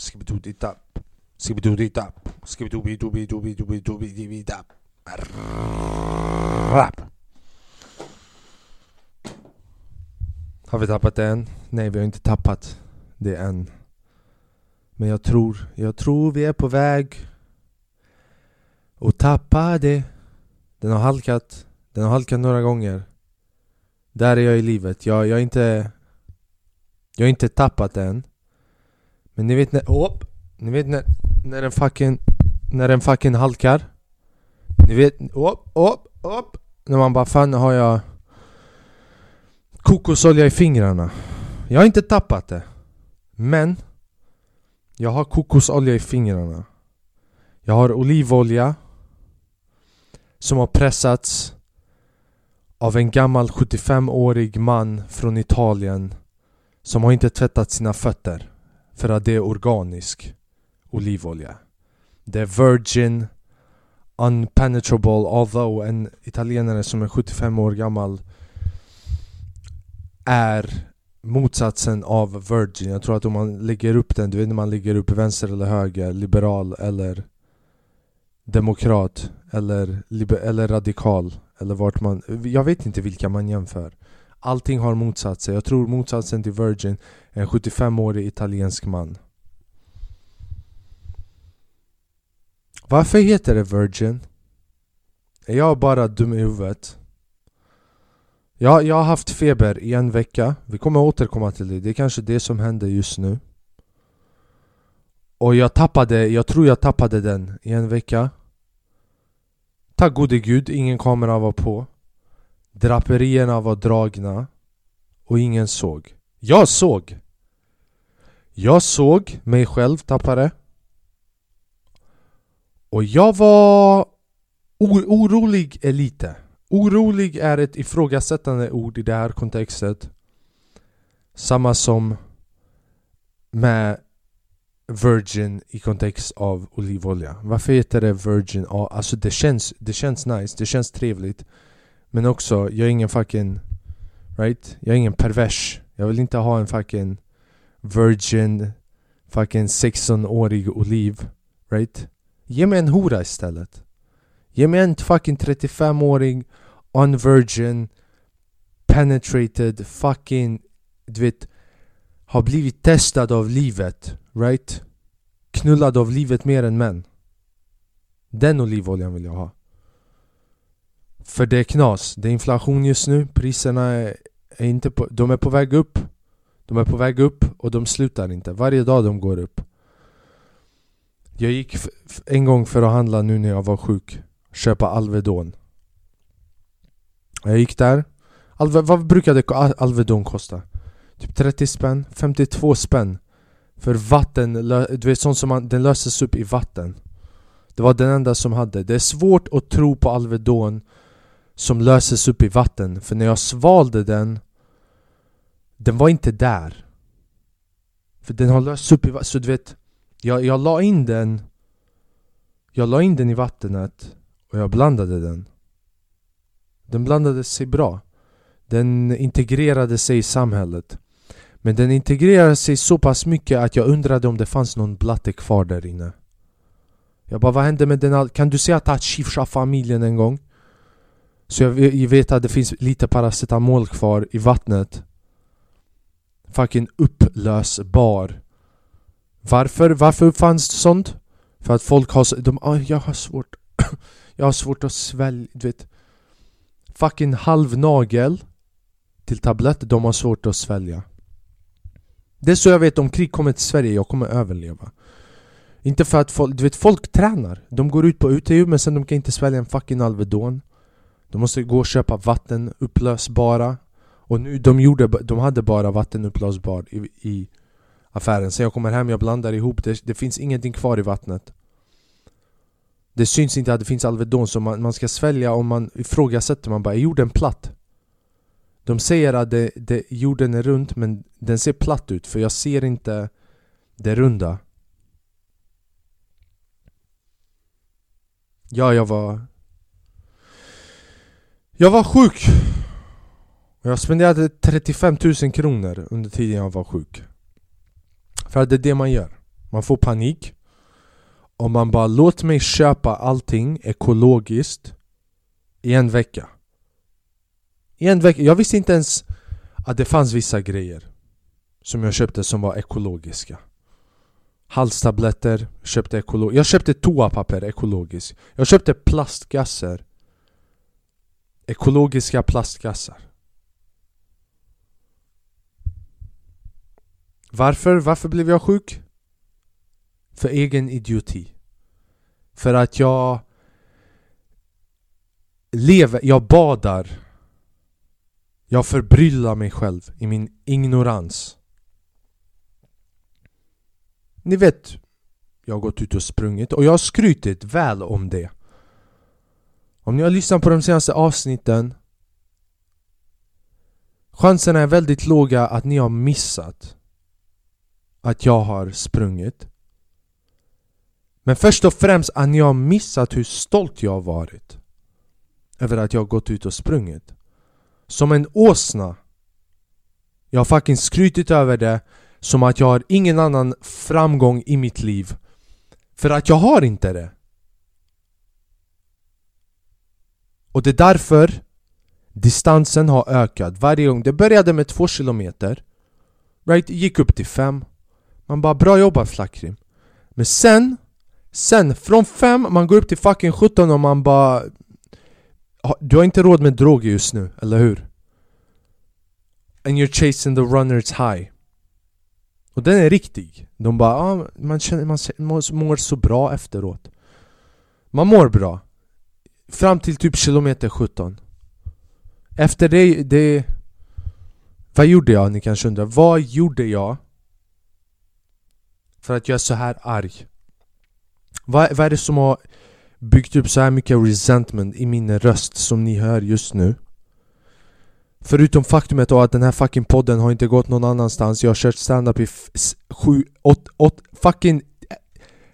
Skibidoo-di-dap. Rap. Har vi tappat det än? Nej, vi har inte tappat det än. Men jag tror, jag tror vi är på väg att tappa det. Den har halkat, den har halkat några gånger. Där är jag i livet. Jag, jag är inte... Jag har inte tappat den. än. Men ni vet när... Oh, ni vet när, när den fucking... När den fucking halkar. Ni vet... Upp, upp, upp. När man bara fan har jag... Kokosolja i fingrarna. Jag har inte tappat det. Men... Jag har kokosolja i fingrarna. Jag har olivolja. Som har pressats av en gammal 75-årig man från Italien som har inte tvättat sina fötter för att det är organisk olivolja. Det är virgin, unpenetrable, although en italienare som är 75 år gammal är motsatsen av virgin. Jag tror att om man lägger upp den, du vet när man lägger upp vänster eller höger, liberal eller demokrat eller, eller radikal eller vart man... Jag vet inte vilka man jämför. Allting har motsatser. Jag tror motsatsen till Virgin är en 75-årig italiensk man. Varför heter det Virgin? Är jag bara dum i huvudet? Jag, jag har haft feber i en vecka. Vi kommer återkomma till det. Det är kanske det som händer just nu. Och jag tappade, jag tror jag tappade den i en vecka. Tack gode gud, ingen kamera var på. Draperierna var dragna. Och ingen såg. Jag såg! Jag såg mig själv tappa det. Och jag var orolig är lite. Orolig är ett ifrågasättande ord i det här kontextet. Samma som med virgin i kontext av olivolja. Varför heter det virgin? Ja, alltså det känns, det känns nice, det känns trevligt. Men också, jag är ingen fucking... Right? Jag är ingen pervers. Jag vill inte ha en fucking virgin fucking 16-årig oliv. Right? Ge mig en hora istället. Ge mig en fucking 35-årig unvirgin penetrated fucking du vet har blivit testad av livet Right? Knullad av livet mer än män Den olivoljan vill jag ha för det är knas, det är inflation just nu, priserna är, är inte på, de är på väg upp. De är på väg upp och de slutar inte, varje dag de går upp. Jag gick en gång för att handla nu när jag var sjuk. Köpa Alvedon. Jag gick där. Alve, Vad brukade Alvedon kosta? Typ 30 spänn, 52 spänn. För vatten, du vet sånt som man, den löses upp i vatten. Det var den enda som hade. Det är svårt att tro på Alvedon som löses upp i vatten. För när jag svalde den Den var inte där. För den har lösts upp i vatten, så du vet jag, jag la in den Jag la in den i vattnet Och jag blandade den. Den blandade sig bra. Den integrerade sig i samhället. Men den integrerade sig så pass mycket att jag undrade om det fanns någon blatte kvar där inne. Jag bara vad hände med den Kan du säga att familjen en gång? Så jag vet att det finns lite paracetamol kvar i vattnet. Fucking upplösbar. Varför? Varför uppfanns sånt? För att folk har... De, oh, jag har svårt... jag har svårt att svälja, du vet. Fucking halvnagel till tablett, de har svårt att svälja. Det är så jag vet om krig kommer till Sverige, jag kommer överleva. Inte för att folk, du vet folk tränar. De går ut på UTU men sen de kan inte svälja en fucking Alvedon. De måste gå och köpa vattenupplösbara Och nu, de, gjorde, de hade bara vattenupplösbar i, i affären. Sen jag kommer hem, jag blandar ihop det, det finns ingenting kvar i vattnet. Det syns inte att det finns Alvedon så man, man ska svälja och man ifrågasätter. Man bara, är jorden platt? De säger att det, det, jorden är rund men den ser platt ut för jag ser inte det runda. Ja, jag var... Jag var sjuk! Jag spenderade 35 000 kronor under tiden jag var sjuk För att det är det man gör Man får panik. Och man bara låt mig köpa allting ekologiskt i en vecka. I en vecka. Jag visste inte ens att det fanns vissa grejer som jag köpte som var ekologiska. Halstabletter, köpte ekologiskt. Jag köpte toapapper ekologiskt. Jag köpte plastgasser. Ekologiska plastkassar Varför? Varför blev jag sjuk? För egen idioti. För att jag lever, jag badar. Jag förbryllar mig själv i min ignorans. Ni vet, jag har gått ut och sprungit och jag har skrytit väl om det. Om ni har lyssnat på de senaste avsnitten Chanserna är väldigt låga att ni har missat att jag har sprungit. Men först och främst att ni har missat hur stolt jag har varit över att jag har gått ut och sprungit. Som en åsna. Jag har fucking skrytit över det som att jag har ingen annan framgång i mitt liv. För att jag har inte det. Och det är därför distansen har ökat varje gång. Det började med två kilometer. Right? Gick upp till fem. Man bara bra jobbat Flakrim. Men sen, sen från fem man går upp till fucking 17 och man bara Du har inte råd med droger just nu, eller hur? And you're chasing the runners high Och den är riktig. De bara ah, man, känner, man mår så bra efteråt. Man mår bra. Fram till typ kilometer 17. Efter det, det... Vad gjorde jag? Ni kanske undrar. Vad gjorde jag? För att jag är så här arg? Vad, vad är det som har byggt upp så här mycket resentment i min röst som ni hör just nu? Förutom faktumet då att den här fucking podden har inte gått någon annanstans Jag har kört standup i 7, 8, 8, fucking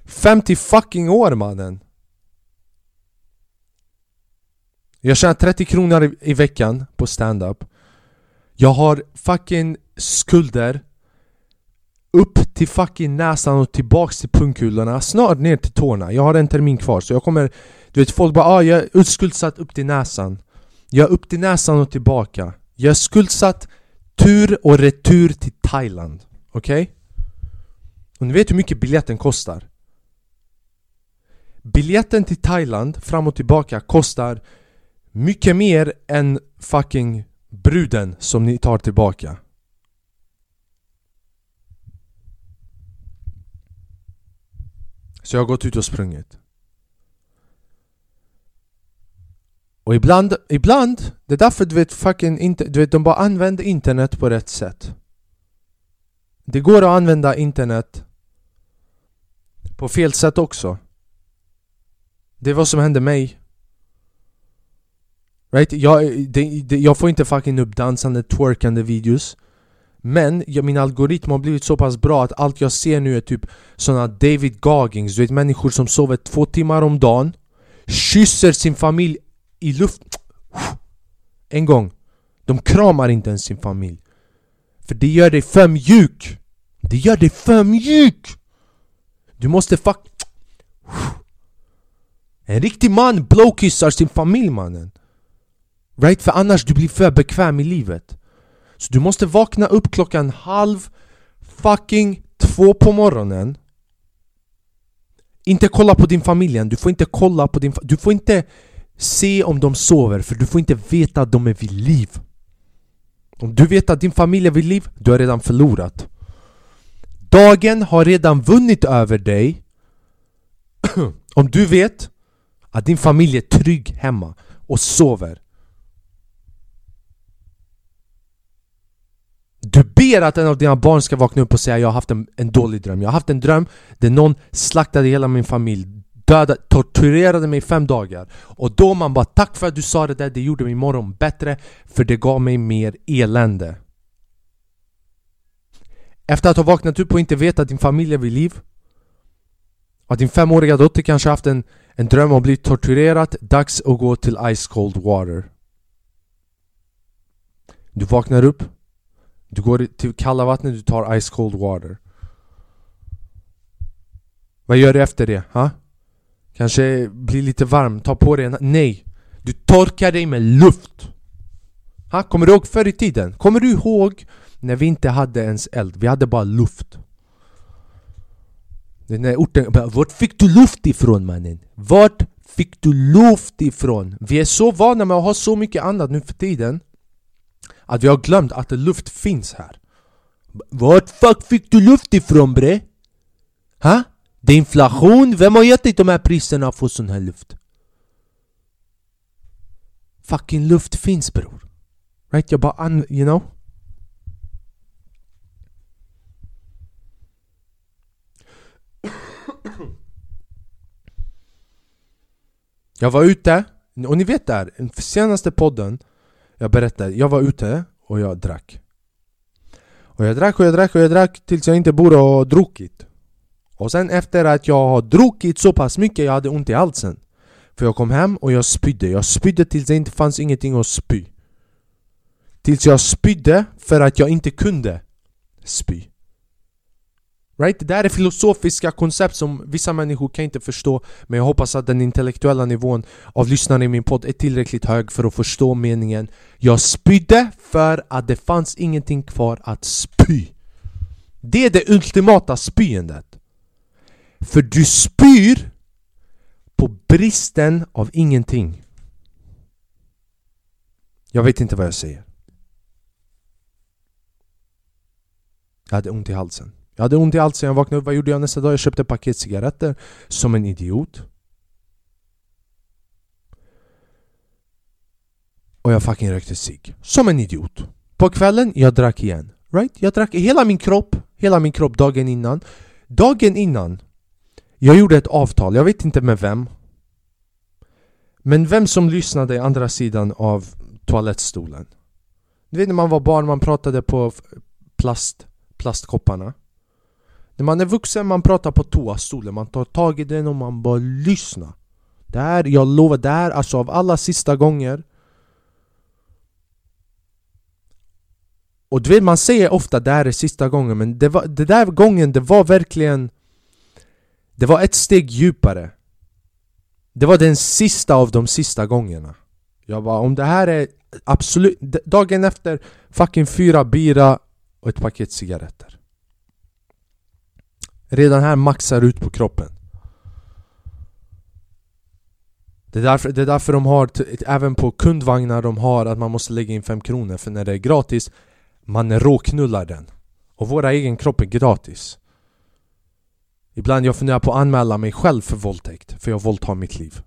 50 fucking år mannen Jag tjänar 30 kronor i, i veckan på standup Jag har fucking skulder upp till fucking näsan och tillbaks till pungkulorna Snart ner till tårna Jag har en termin kvar så jag kommer Du vet folk bara ah, jag är skuldsatt upp till näsan jag är upp till näsan och tillbaka Jag är skuldsatt tur och retur till Thailand Okej? Okay? Och ni vet hur mycket biljetten kostar? Biljetten till Thailand fram och tillbaka kostar mycket mer än fucking bruden som ni tar tillbaka. Så jag har gått ut och sprungit. Och ibland, ibland, det är därför du vet fucking inte, du vet de bara använder internet på rätt sätt. Det går att använda internet på fel sätt också. Det är vad som hände mig. Right? Jag, de, de, jag får inte fucking upp dansande, twerkande videos. Men jag, min algoritm har blivit så pass bra att allt jag ser nu är typ såna David Goggins, du vet människor som sover två timmar om dagen Kysser sin familj i luft. En gång. De kramar inte ens sin familj. För det gör dig för mjuk Det gör dig för mjuk Du måste fuck En riktig man blowkissar sin familj mannen. Right? För annars du blir för bekväm i livet. Så du måste vakna upp klockan halv fucking två på morgonen. Inte kolla på din familj än, du får inte kolla på din Du får inte Se om de sover, för du får inte veta att de är vid liv. Om du vet att din familj är vid liv, du har redan förlorat. Dagen har redan vunnit över dig. Om du vet att din familj är trygg hemma och sover Du ber att en av dina barn ska vakna upp och säga jag har haft en, en dålig dröm. Jag har haft en dröm där någon slaktade hela min familj dödade, torturerade mig i fem dagar. Och då man bara tack för att du sa det där, det gjorde min morgon bättre För det gav mig mer elände. Efter att ha vaknat upp och inte veta att din familj är vid liv Att din femåriga dotter kanske haft en, en dröm om att bli torturerad Dags att gå till ice cold water. Du vaknar upp. Du går till kalla vattnet, du tar ice cold water Vad gör du efter det? Ha? Kanske blir lite varm, ta på dig en... Nej! Du torkar dig med luft! Ha? Kommer du ihåg förr i tiden? Kommer du ihåg när vi inte hade ens eld? Vi hade bara luft Den där orten, vart fick du luft ifrån mannen? Vart fick du luft ifrån? Vi är så vana med att ha så mycket annat nu för tiden att vi har glömt att luft finns här Vart fuck fick du luft ifrån bre? Ha? Det är inflation, vem har gett dig de här priserna att få sån här luft? Fucking luft finns bror Right? Jag bara, you know? Jag var ute, och ni vet där, senaste podden jag berättade, jag var ute och jag drack. Och jag drack och jag drack och jag drack tills jag inte borde ha druckit. Och sen efter att jag har druckit så pass mycket, jag hade ont i halsen. För jag kom hem och jag spydde, jag spydde tills det inte fanns ingenting att spy. Tills jag spydde för att jag inte kunde spy. Right? Det där är filosofiska koncept som vissa människor kan inte förstå Men jag hoppas att den intellektuella nivån av lyssnare i min podd är tillräckligt hög för att förstå meningen. Jag spydde för att det fanns ingenting kvar att spy. Det är det ultimata spyendet För du spyr på bristen av ingenting. Jag vet inte vad jag säger. Jag hade ont i halsen jag hade ont i allt, sen jag vaknade upp, vad gjorde jag nästa dag? Jag köpte ett paket cigaretter Som en idiot. Och jag fucking rökte cigg. Som en idiot. På kvällen, jag drack igen. Right? Jag drack hela min kropp Hela min kropp dagen innan. Dagen innan Jag gjorde ett avtal, jag vet inte med vem. Men vem som lyssnade i andra sidan av toalettstolen. Du vet när man var barn, man pratade på plast, plastkopparna när man är vuxen, man pratar på toastolen, man tar tag i den och man bara lyssnar. Det här, jag lovar, det här alltså av alla sista gånger Och du vet, man säger ofta det här är sista gången men det, var, det där gången, det var verkligen Det var ett steg djupare. Det var den sista av de sista gångerna. Jag bara, om det här är absolut Dagen efter, fucking fyra bira och ett paket cigaretter. Redan här maxar ut på kroppen. Det är, därför, det är därför de har, även på kundvagnar de har att man måste lägga in 5 kronor För när det är gratis, man råknullar den. Och våra egen kropp är gratis. Ibland jag funderar på att anmäla mig själv för våldtäkt För jag våldtar mitt liv.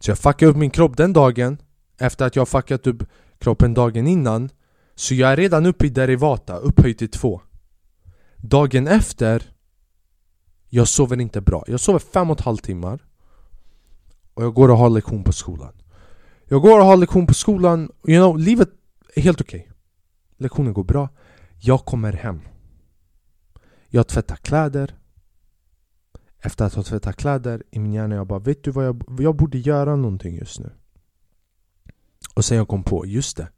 Så jag fuckade upp min kropp den dagen Efter att jag fuckat upp kroppen dagen innan så jag är redan uppe i derivata, upphöjt till två. Dagen efter Jag sover inte bra, jag sover fem och ett halvt timmar. Och jag går och har lektion på skolan. Jag går och har lektion på skolan, you know, livet är helt okej. Okay. Lektionen går bra. Jag kommer hem. Jag tvättar kläder. Efter att ha tvättat kläder i min hjärna jag bara Vet du vad jag, jag borde göra någonting just nu? Och sen jag kom på, just det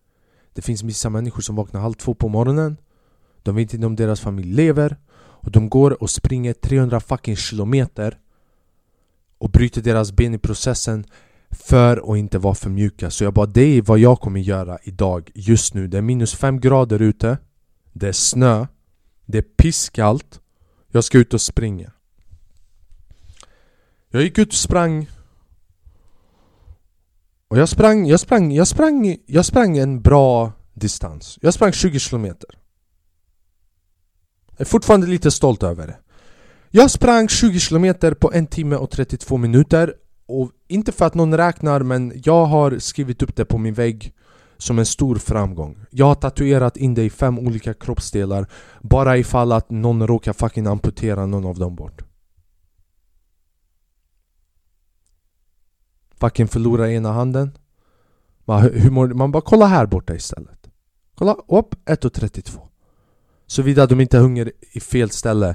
det finns vissa människor som vaknar halv två på morgonen. De vet inte om deras familj lever. Och de går och springer 300 fucking kilometer Och bryter deras ben i processen För att inte vara för mjuka. Så jag bara, det är vad jag kommer göra idag Just nu, det är minus 5 grader ute. Det är snö. Det är pisskallt. Jag ska ut och springa. Jag gick ut och sprang och jag sprang, jag sprang, jag sprang, jag sprang en bra distans. Jag sprang 20 km Jag är fortfarande lite stolt över det. Jag sprang 20 km på en timme och 32 minuter. Och inte för att någon räknar men jag har skrivit upp det på min vägg som en stor framgång. Jag har tatuerat in det i fem olika kroppsdelar Bara ifall att någon råkar fucking amputera någon av dem bort. Fucking förlora ena handen. Man, hur mår, man bara kolla här borta istället. Kolla, upp 1.32 Såvida de inte hunger i fel ställe.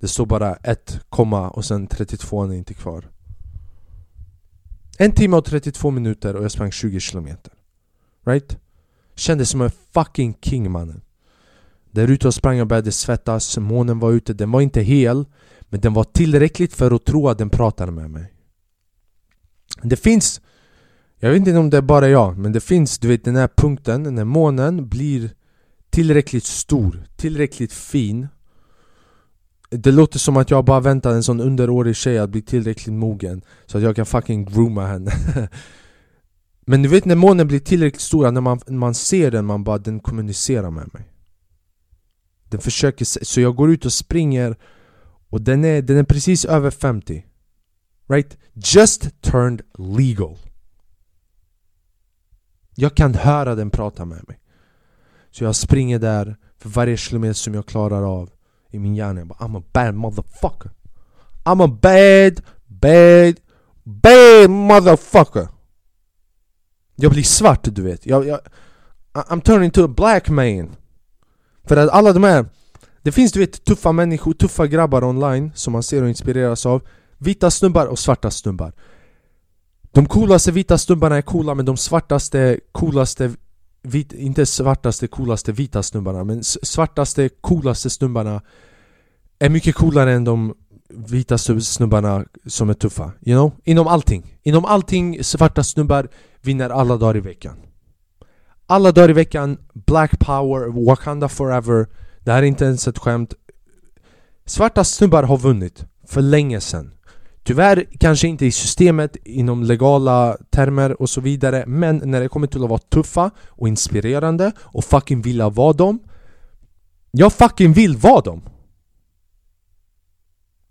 Det står bara 1, och sen 32 är inte kvar. En timme och 32 minuter och jag sprang 20 kilometer. Right? Kändes som en fucking king mannen. Där ute och sprang jag började svettas, månen var ute, den var inte hel Men den var tillräckligt för att tro att den pratade med mig. Det finns Jag vet inte om det är bara jag, men det finns du vet den här punkten när månen blir tillräckligt stor, tillräckligt fin. Det låter som att jag bara väntar en sån underårig tjej att bli tillräckligt mogen Så att jag kan fucking grooma henne. Men du vet när månen blir tillräckligt stor, när man, när man ser den, man bara den kommunicerar med mig. Den försöker, så jag går ut och springer Och den är, den är precis över 50 Right? Just turned legal Jag kan höra den prata med mig Så jag springer där för varje kilometer som jag klarar av i min hjärna. Jag bara I'm a bad motherfucker. I'm a bad, bad, bad motherfucker. Jag blir svart du vet. Jag, jag, I'm turning to a black man. För att alla de här Det finns du vet tuffa människor, tuffa grabbar online som man ser och inspireras av Vita snubbar och svarta snubbar De coolaste vita snubbarna är coola men de svartaste, coolaste vit, Inte svartaste, coolaste vita snubbarna men svartaste, coolaste snubbarna är mycket coolare än de vita snubbarna som är tuffa. You know? Inom allting. Inom allting, svarta snubbar vinner alla dagar i veckan. Alla dagar i veckan, Black Power, Wakanda Forever. Det här är inte ens ett skämt. Svarta snubbar har vunnit för länge sedan. Tyvärr kanske inte i systemet, inom legala termer och så vidare Men när det kommer till att vara tuffa och inspirerande och fucking vilja vara dem Jag fucking vill vara dem!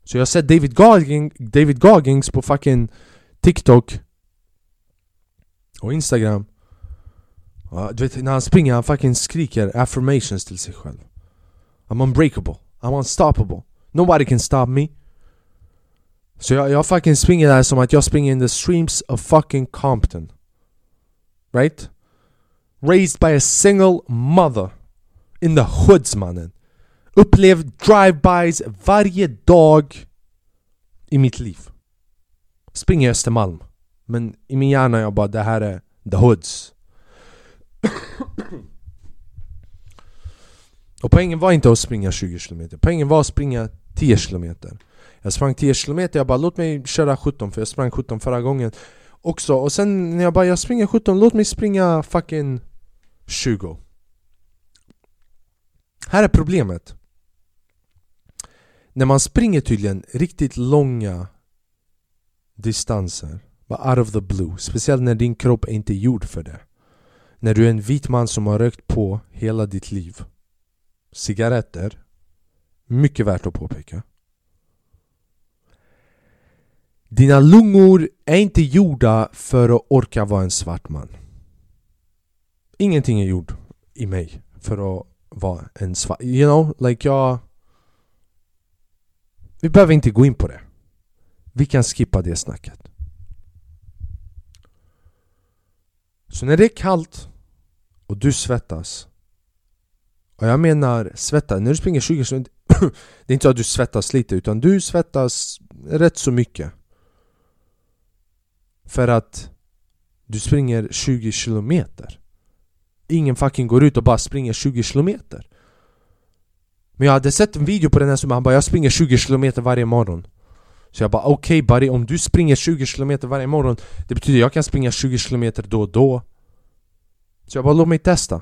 Så jag har sett David, Gogging, David Goggins på fucking TikTok och Instagram. Du vet när han springer han fucking skriker affirmations till sig själv. I'm unbreakable, I'm unstoppable. Nobody can stop me. Så jag, jag fucking springer där som att jag springer in the streams of fucking Compton Right? Raised by a single mother In the hoods mannen upplevt drive-bys varje dag i mitt liv. Springer Östermalm. Men i min hjärna jag bara, det här är the hoods. Och poängen var inte att springa 20 km, poängen var att springa 10 km. Jag sprang 10 km, jag bara låt mig köra 17 för jag sprang 17 förra gången också. Och sen när jag bara jag springer 17, låt mig springa fucking 20. Här är problemet. När man springer tydligen riktigt långa distanser, bara out of the blue, speciellt när din kropp är inte gjord för det. När du är en vit man som har rökt på hela ditt liv. Cigaretter, mycket värt att påpeka. Dina lungor är inte gjorda för att orka vara en svart man. Ingenting är gjort i mig för att vara en svart... You know, like jag... Vi behöver inte gå in på det. Vi kan skippa det snacket. Så när det är kallt och du svettas och jag menar svettas, när du springer 20 sekunder... Det är inte så att du svettas lite utan du svettas rätt så mycket för att du springer 20 kilometer. Ingen fucking går ut och bara springer 20 kilometer. Men jag hade sett en video på den här som han bara 'Jag springer 20 kilometer varje morgon' Så jag bara okej okay, buddy, om du springer 20 kilometer varje morgon Det betyder att jag kan springa 20 kilometer då och då. Så jag bara låt mig testa.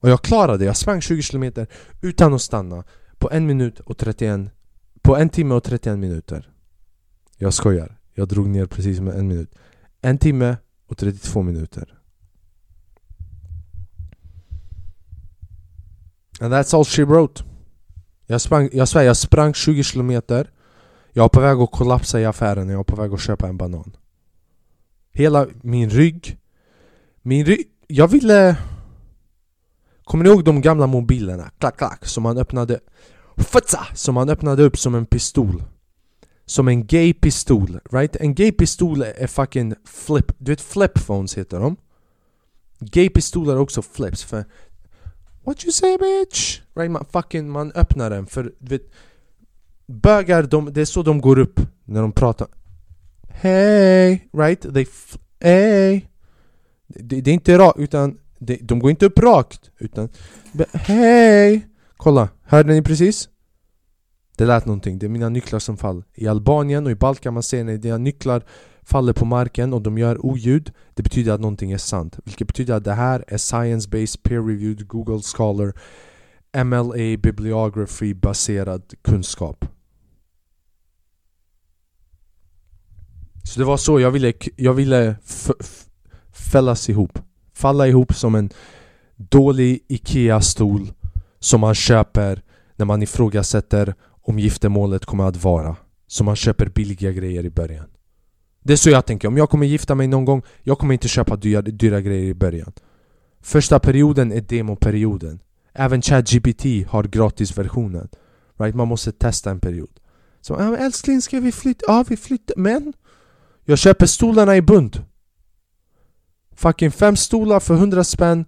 Och jag klarade det, jag sprang 20 kilometer utan att stanna På en minut och 31 På en timme och 31 minuter. Jag skojar, jag drog ner precis med en minut. En timme och 32 minuter And that's all she wrote jag sprang, jag svär, jag sprang 20 kilometer Jag var på väg att kollapsa i affären, jag var på väg att köpa en banan Hela min rygg Min rygg, jag ville... Kommer ni ihåg de gamla mobilerna? Klack klack, som man öppnade Futsa! Som man öppnade upp som en pistol som en gay pistol, right? En gay pistol är fucking flip, du vet flip phones heter de Gay pistoler är också flips för What you say bitch? Right, man, fucking, man öppnar den för du vet Bögar, de, det är så de går upp när de pratar Hey, right? They hey det, det, är inte rakt utan det, de går inte upp rakt utan Hej! Kolla, hörde ni precis? Det lät någonting, det är mina nycklar som faller. I Albanien och i Balkan man ser när dina nycklar faller på marken och de gör oljud Det betyder att någonting är sant. Vilket betyder att det här är science-based, peer-reviewed, Google Scholar MLA Bibliography baserad kunskap. Så det var så jag ville, jag ville fällas ihop. Falla ihop som en dålig IKEA-stol som man köper när man ifrågasätter om giftermålet kommer att vara. Så man köper billiga grejer i början. Det är så jag tänker, om jag kommer gifta mig någon gång, jag kommer inte köpa dyra, dyra grejer i början. Första perioden är demoperioden. Även ChatGPT har gratisversionen. Right? Man måste testa en period. Så älskling, ska vi flytta? Ja, vi flyttar. Men jag köper stolarna i bund. Fucking fem stolar för 100 spänn.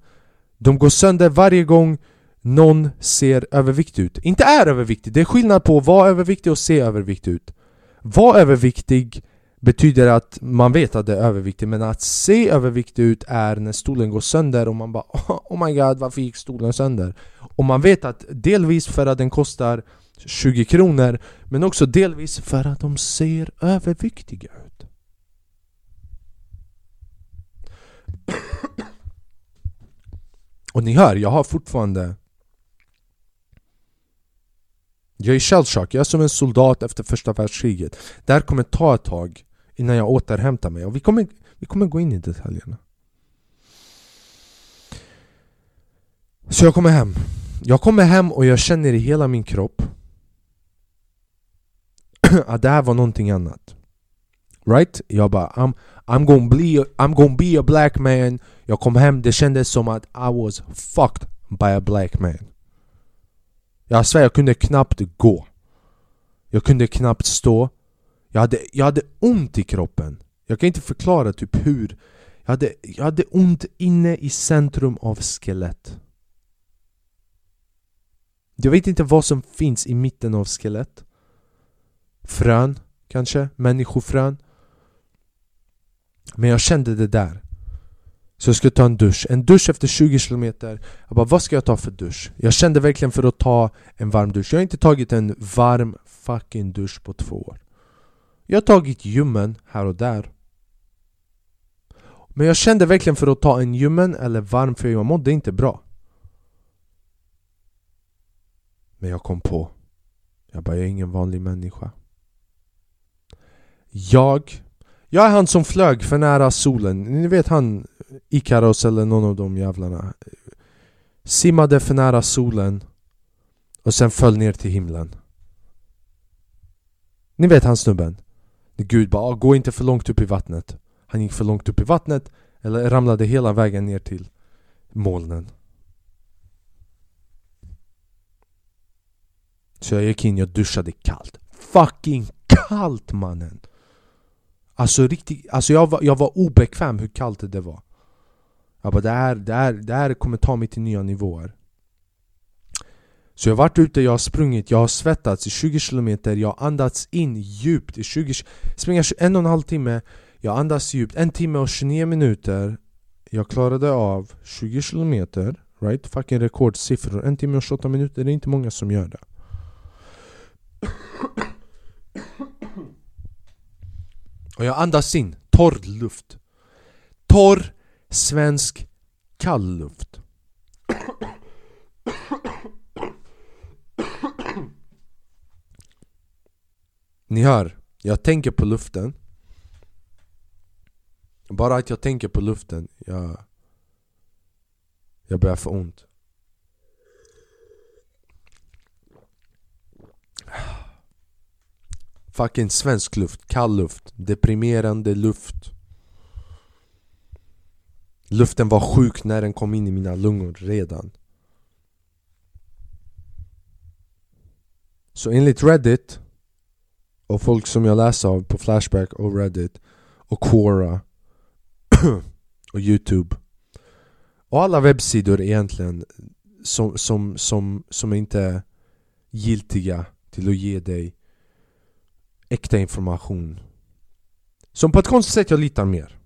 De går sönder varje gång någon ser överviktig ut. Inte är överviktig, det är skillnad på att vara överviktig och se överviktig ut. Vara överviktig betyder att man vet att det är överviktig men att se överviktig ut är när stolen går sönder och man bara Oh my god, varför gick stolen sönder? Och man vet att delvis för att den kostar 20 kronor men också delvis för att de ser överviktiga ut. Och ni hör, jag har fortfarande jag är shellshock, jag är som en soldat efter första världskriget. Det här kommer ta ett tag innan jag återhämtar mig. Och vi kommer, vi kommer gå in i detaljerna. Så jag kommer hem. Jag kommer hem och jag känner i hela min kropp att det här var någonting annat. Right? Jag bara I'm, I'm, gonna be, I'm gonna be a black man. Jag kom hem, det kändes som att I was fucked by a black man. Jag svär, jag kunde knappt gå. Jag kunde knappt stå. Jag hade, jag hade ont i kroppen. Jag kan inte förklara typ hur. Jag hade, jag hade ont inne i centrum av skelett. Jag vet inte vad som finns i mitten av skelett. Frön, kanske? Människofrön? Men jag kände det där så jag skulle ta en dusch, en dusch efter 20 kilometer. Jag bara, vad ska jag ta för dusch? Jag kände verkligen för att ta en varm dusch. Jag har inte tagit en varm fucking dusch på två år. Jag har tagit ljummen här och där. Men jag kände verkligen för att ta en ljummen eller varm för jag mådde inte bra. Men jag kom på. Jag bara, jag är ingen vanlig människa. Jag Jag är han som flög för nära solen. Ni vet han Ikaros eller någon av de jävlarna. Simmade för nära solen och sen föll ner till himlen. Ni vet han snubben? Gud bara, gå inte för långt upp i vattnet. Han gick för långt upp i vattnet eller ramlade hela vägen ner till molnen. Så jag gick in, jag duschade kallt. Fucking kallt mannen! Alltså riktigt, alltså jag var, jag var obekväm hur kallt det var jag bara det här, det, här, det här kommer ta mig till nya nivåer. Så jag har varit ute, jag har sprungit, jag har svettats i 20 km Jag har andats in djupt i 20 Springa en och en halv timme Jag andas djupt, en timme och 29 minuter. Jag klarade av 20 km Right? Fucking rekordsiffror. En timme och 28 minuter, det är inte många som gör det. Och jag andas in torr luft. Torr svensk kallluft. Ni hör, jag tänker på luften. Bara att jag tänker på luften, jag, jag börjar få ont. Fucking svensk luft, kall luft, deprimerande luft. Luften var sjuk när den kom in i mina lungor redan. Så enligt Reddit och folk som jag läser av på Flashback och Reddit och Quora och Youtube och alla webbsidor egentligen som, som, som, som är inte är giltiga till att ge dig äkta information. Som på ett konstigt sätt jag litar mer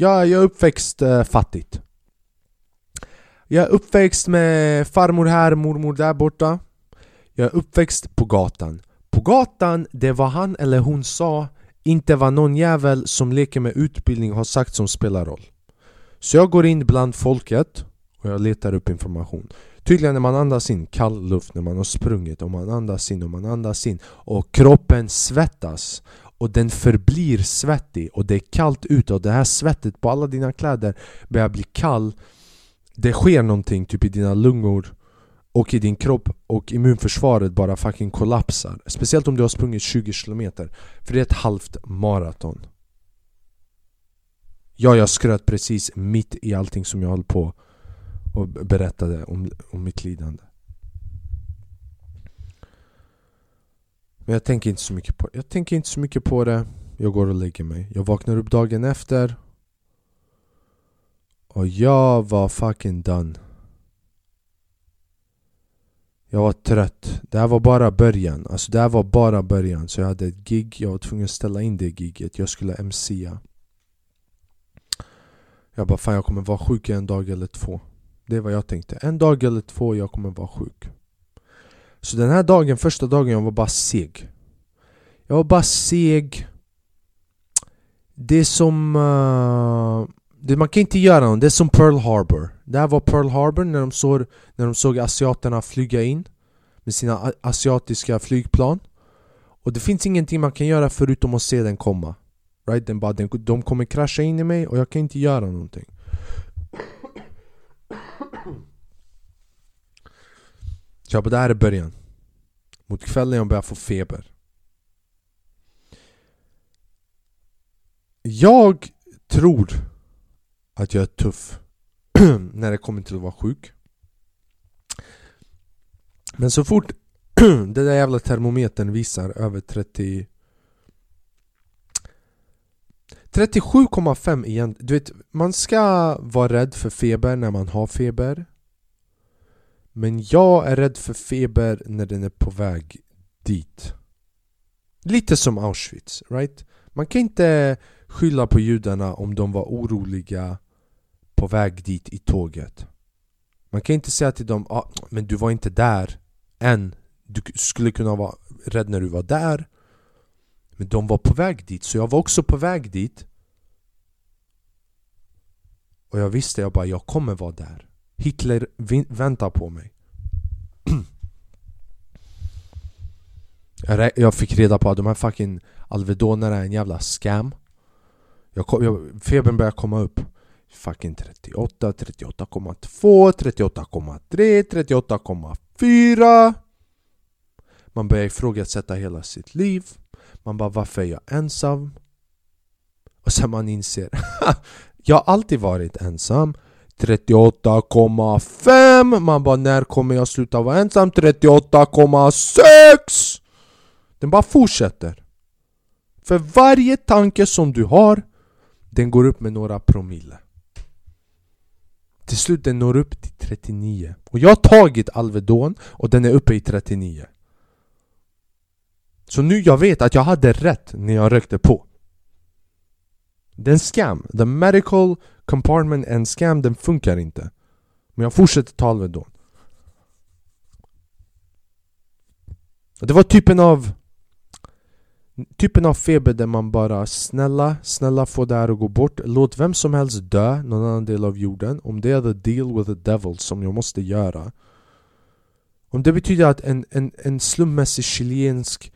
jag, jag är uppväxt eh, fattigt. Jag är uppväxt med farmor här, mormor där borta. Jag är uppväxt på gatan. På gatan, det var han eller hon sa inte vad någon jävel som leker med utbildning har sagt som spelar roll. Så jag går in bland folket och jag letar upp information. Tydligen när man andas in kall luft när man har sprungit och man andas in och man andas in och kroppen svettas och den förblir svettig och det är kallt ute och det här svettet på alla dina kläder börjar bli kall. Det sker någonting typ i dina lungor och i din kropp och immunförsvaret bara fucking kollapsar. Speciellt om du har sprungit 20 km För det är ett halvt maraton. Ja, jag skröt precis mitt i allting som jag höll på och berättade om, om mitt lidande. Men jag tänker inte så mycket på det. Jag tänker inte så mycket på det. Jag går och lägger mig. Jag vaknar upp dagen efter. Och jag var fucking done. Jag var trött. Det här var bara början. Alltså det här var bara början. Så jag hade ett gig. Jag var tvungen att ställa in det giget. Jag skulle MCa. Jag bara fan jag kommer vara sjuk en dag eller två. Det är vad jag tänkte. En dag eller två jag kommer vara sjuk. Så den här dagen, första dagen, jag var bara seg. Jag var bara seg. Det är som... Uh, det, man kan inte göra något, det är som Pearl Harbor. Det här var Pearl Harbor när de såg, när de såg asiaterna flyga in med sina asiatiska flygplan. Och det finns ingenting man kan göra förutom att se den komma. Right? Den bara, den, de kommer krascha in i mig och jag kan inte göra någonting. Jag bara, det här är början. Mot kvällen jag börjar få feber. Jag tror att jag är tuff när det kommer till att vara sjuk. Men så fort den där jävla termometern visar över 30 37,5 igen. Du vet, man ska vara rädd för feber när man har feber. Men jag är rädd för feber när den är på väg dit. Lite som Auschwitz, right? Man kan inte skylla på judarna om de var oroliga på väg dit i tåget. Man kan inte säga till dem ah, men du var inte där än. Du skulle kunna vara rädd när du var där. Men de var på väg dit, så jag var också på väg dit. Och jag visste, jag bara, jag kommer vara där. Hitler väntar på mig. jag fick reda på att de här fucking Alvedonerna är en jävla scam. Jag, jag, febern börjar komma upp. Fucking 38, 38,2, 38,3, 38,4 Man börjar ifrågasätta hela sitt liv Man bara varför är jag ensam? Och sen man inser Jag har alltid varit ensam 38,5 Man bara när kommer jag sluta vara ensam? 38,6 Den bara fortsätter. För varje tanke som du har Den går upp med några promille. Till slut den når upp till 39 Och jag har tagit Alvedon och den är uppe i 39 Så nu jag vet att jag hade rätt när jag rökte på. Det är en scam, the medical compartment and scam, den funkar inte. Men jag fortsätter ta Alvedon Det var typen av Typen av feber där man bara snälla, snälla få det här att gå bort. Låt vem som helst dö någon annan del av jorden. Om det är the deal with the devil som jag måste göra. Om det betyder att en, en, en slummässig chilensk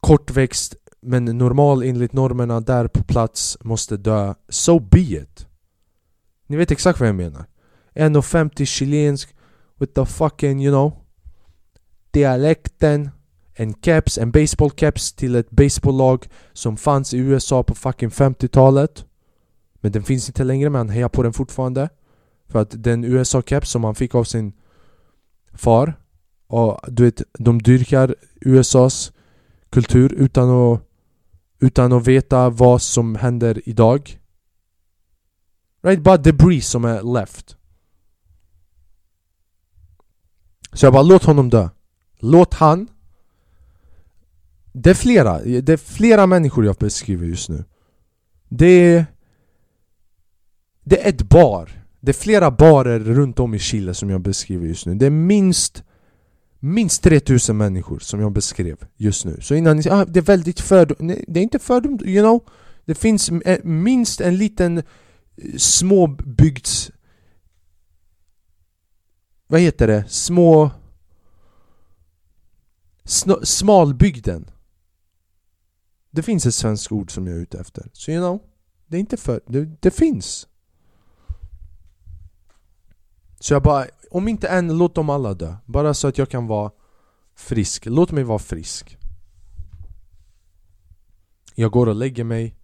kortväxt men normal enligt normerna där på plats måste dö. So be it! Ni vet exakt vad jag menar. 1,50 chilensk with the fucking you know Dialekten En keps, en baseballkeps till ett baseballlag som fanns i USA på fucking 50-talet Men den finns inte längre men han hejar på den fortfarande. För att den USA-keps som han fick av sin far Och du vet, de dyrkar USAs kultur utan att utan att veta vad som händer idag. Right? Bara debris som är left. Så jag bara låt honom dö. Låt han. Det är flera, det är flera människor jag beskriver just nu. Det är Det är ett bar. Det är flera barer runt om i Chile som jag beskriver just nu. Det är minst Minst 3000 människor som jag beskrev just nu. Så innan ni säger ah, det är väldigt fördom... Nej, det är inte fördom, you know? Det finns eh, minst en liten eh, småbygds... Vad heter det? Små... Sno, smalbygden. Det finns ett svenskt ord som jag är ute efter. Så you know, det är inte för... Det, det finns. Så jag bara, om inte än, låt dem alla dö. Bara så att jag kan vara frisk. Låt mig vara frisk. Jag går och lägger mig.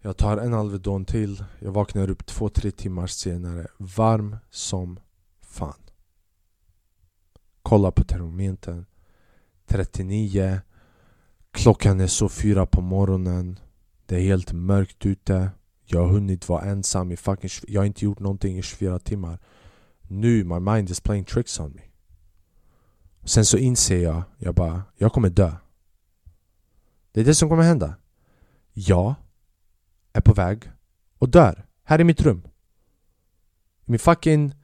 Jag tar en Alvedon till. Jag vaknar upp två, tre timmar senare. Varm som fan. Kolla på termometern. 39. Klockan är så fyra på morgonen. Det är helt mörkt ute. Jag har hunnit vara ensam i fucking... Jag har inte gjort någonting i 24 timmar. Nu, my mind is playing tricks on me. Sen så inser jag, jag bara, jag kommer dö. Det är det som kommer hända. Jag är på väg och dör. Här i mitt rum. Min fucking...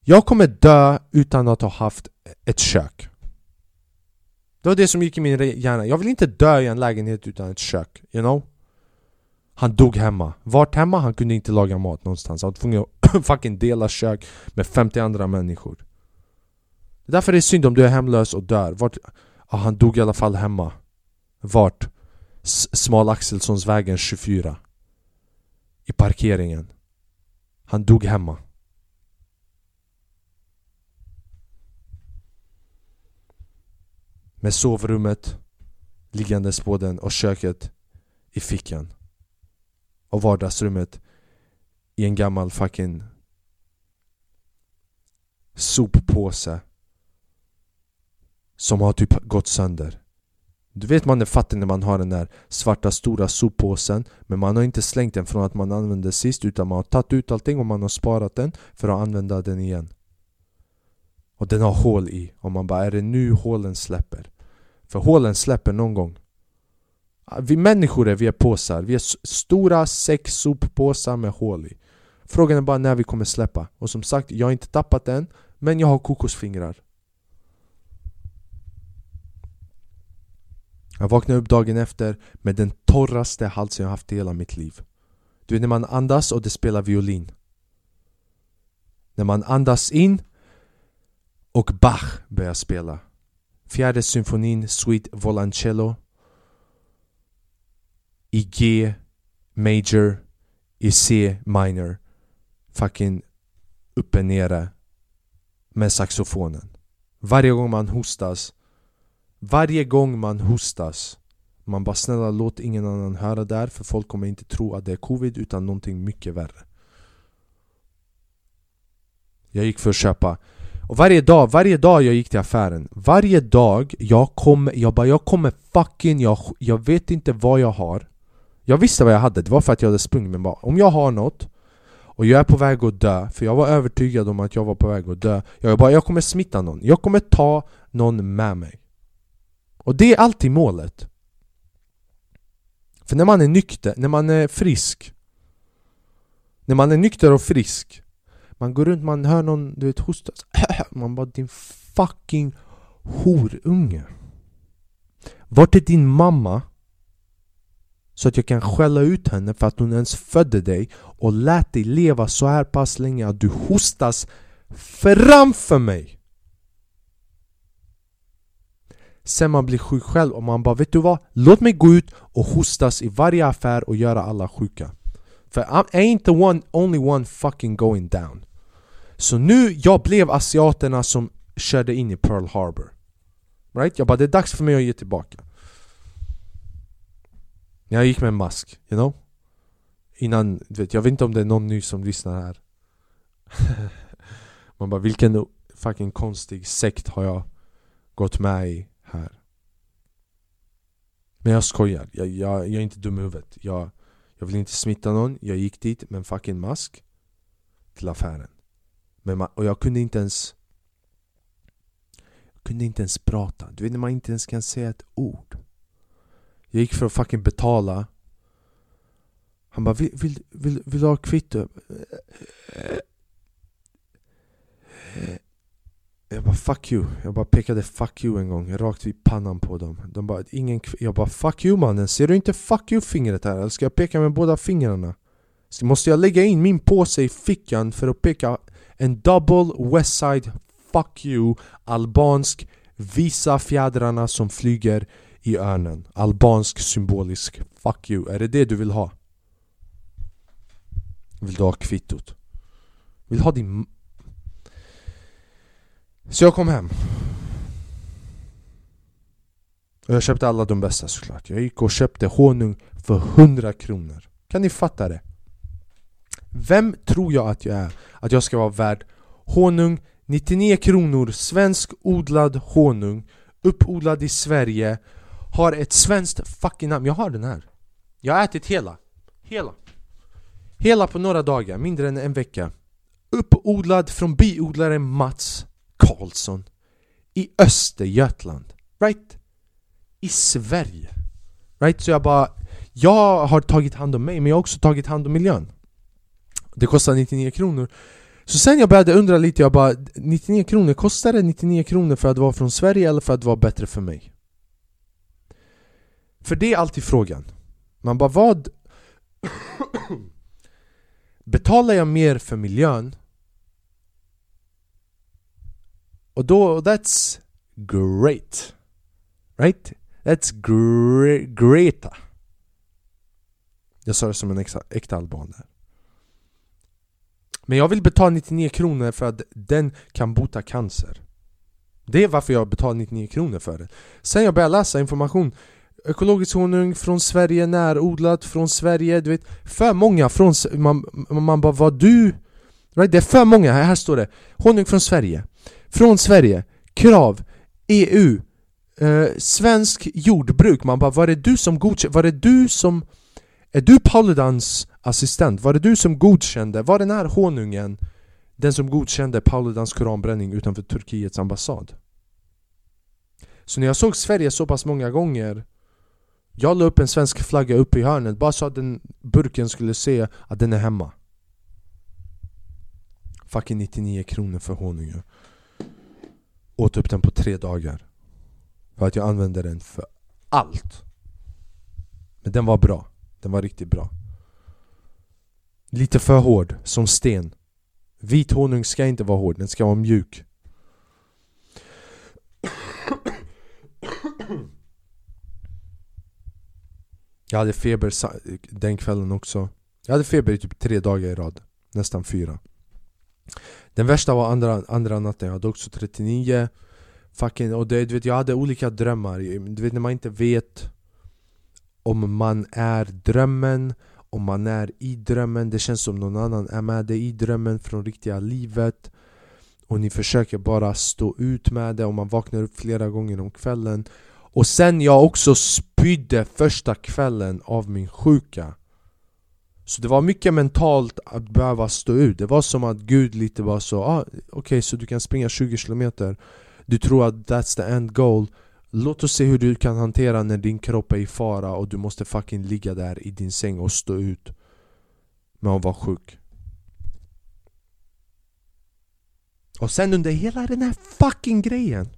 Jag kommer dö utan att ha haft ett kök. Det var det som gick i min hjärna. Jag vill inte dö i en lägenhet utan ett kök. You know? Han dog hemma. Vart hemma? Han kunde inte laga mat någonstans. Han var tvungen att fucking dela kök med 50 andra människor. Det är därför det är synd om du är hemlös och dör. Vart? Ah, han dog i alla fall hemma. Vart? Smal Axelssonsvägen 24. I parkeringen. Han dog hemma. Med sovrummet liggandes på den och köket i fickan och vardagsrummet i en gammal fucking soppåse som har typ gått sönder. Du vet man är fattig när man har den där svarta stora soppåsen men man har inte slängt den från att man använde sist utan man har tagit ut allting och man har sparat den för att använda den igen. Och den har hål i och man bara är det nu hålen släpper? För hålen släpper någon gång vi människor är, vi är påsar. Vi är stora sex soppåsar med hål i. Frågan är bara när vi kommer släppa. Och som sagt, jag har inte tappat den. Men jag har kokosfingrar. Jag vaknade upp dagen efter med den torraste halsen jag haft i hela mitt liv. Du vet när man andas och det spelar violin. När man andas in och Bach börjar spela. Fjärde symfonin, Suite Volancello i G major, i C minor. Fucking uppe nere med saxofonen. Varje gång man hostas, varje gång man hostas man bara snälla låt ingen annan höra där för folk kommer inte tro att det är covid utan någonting mycket värre. Jag gick för att köpa och varje dag, varje dag jag gick till affären Varje dag jag kom, jag bara jag kommer fucking, jag, jag vet inte vad jag har jag visste vad jag hade, det var för att jag hade sprungit men bara om jag har något och jag är på väg att dö, för jag var övertygad om att jag var på väg att dö. Jag bara, jag kommer smitta någon, jag kommer ta någon med mig. Och det är alltid målet. För när man är nykter, när man är frisk När man är nykter och frisk Man går runt, man hör någon du vet hosta Man bara din fucking horunge. Vart är din mamma? Så att jag kan skälla ut henne för att hon ens födde dig och lät dig leva så här pass länge att du hostas framför mig! Sen man blir sjuk själv och man bara vet du vad? Låt mig gå ut och hostas i varje affär och göra alla sjuka För I ain't the one, only one fucking going down Så nu, jag blev asiaterna som körde in i Pearl Harbor Right? Jag bara det är dags för mig att ge tillbaka jag gick med en mask, you know? Innan, vet, jag vet inte om det är någon ny som lyssnar här. Man bara vilken fucking konstig sekt har jag gått med i här? Men jag skojar, jag, jag, jag är inte dum i huvudet. Jag, jag vill inte smitta någon, jag gick dit med en fucking mask Till affären. Men Och jag kunde inte ens Jag kunde inte ens prata, du vet när man inte ens kan säga ett ord. Jag gick för att fucking betala han bara, vill, vill, vill, vill du ha kvitto? Jag bara fuck you, jag bara pekade fuck you en gång rakt vid pannan på dem De bara ingen Jag bara fuck you mannen, ser du inte fuck you fingret här? Eller ska jag peka med båda fingrarna? Så måste jag lägga in min påse i fickan för att peka en double westside fuck you albansk Visa fjädrarna som flyger i örnen Albansk symbolisk fuck you, är det det du vill ha? Vill du ha kvittot? Vill ha din... Så jag kom hem. Och jag köpte alla de bästa såklart. Jag gick och köpte honung för 100 kronor. Kan ni fatta det? Vem tror jag att jag är? Att jag ska vara värd honung? 99 kronor, svensk odlad honung Uppodlad i Sverige Har ett svenskt fucking namn, jag har den här. Jag har ätit hela. Hela. Hela på några dagar, mindre än en vecka Uppodlad från biodlaren Mats Karlsson I Östergötland Right? I Sverige Right? Så jag bara Jag har tagit hand om mig men jag har också tagit hand om miljön Det kostar 99 kronor Så sen jag började undra lite, jag bara 99 kronor, kostar det 99 kronor för att vara från Sverige eller för att vara bättre för mig? För det är alltid frågan Man bara vad Betalar jag mer för miljön? Och då, that's great. Right? That's gre greata. Jag sa det som en äkta, äkta alban där. Men jag vill betala 99 kronor för att den kan bota cancer. Det är varför jag betalar 99 kronor för det. Sen jag började läsa information ekologisk honung från Sverige, närodlat från Sverige, du vet För många från... Man, man bara vad du... Right? Det är för många, här, här står det Honung från Sverige Från Sverige, krav, EU eh, Svensk jordbruk, man bara var det du som godkände? Var det du som... Är du Paludans assistent? Var det du som godkände? Var den här honungen den som godkände Paludans koranbränning utanför Turkiets ambassad? Så när jag såg Sverige så pass många gånger jag la upp en svensk flagga uppe i hörnet bara så att den burken skulle se att den är hemma. Fucking 99 kronor för honungen Åt upp den på tre dagar. För att jag använde den för allt. Men den var bra. Den var riktigt bra. Lite för hård, som sten. Vit honung ska inte vara hård, den ska vara mjuk. Jag hade feber den kvällen också. Jag hade feber i typ tre dagar i rad. Nästan fyra. Den värsta var andra, andra natten, jag hade också 39 Fucking, och det, du vet, jag hade olika drömmar. Du vet när man inte vet Om man är drömmen Om man är i drömmen. Det känns som någon annan är med dig i drömmen från riktiga livet. Och ni försöker bara stå ut med det. Och man vaknar upp flera gånger om kvällen och sen jag också spydde första kvällen av min sjuka. Så det var mycket mentalt att behöva stå ut. Det var som att Gud lite bara så ah, Okej, okay, så du kan springa 20 km Du tror att that's the end goal. Låt oss se hur du kan hantera när din kropp är i fara och du måste fucking ligga där i din säng och stå ut med att vara sjuk. Och sen under hela den här fucking grejen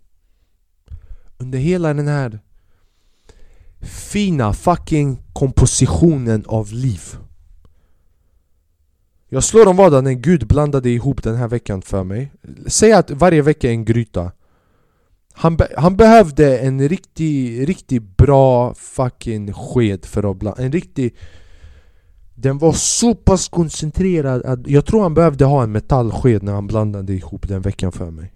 under hela den här fina fucking kompositionen av liv. Jag slår om vad när Gud blandade ihop den här veckan för mig. Säg att varje vecka är en gryta. Han, be han behövde en riktigt, riktigt bra fucking sked för att blanda, en riktig Den var så pass koncentrerad att jag tror han behövde ha en metallsked när han blandade ihop den veckan för mig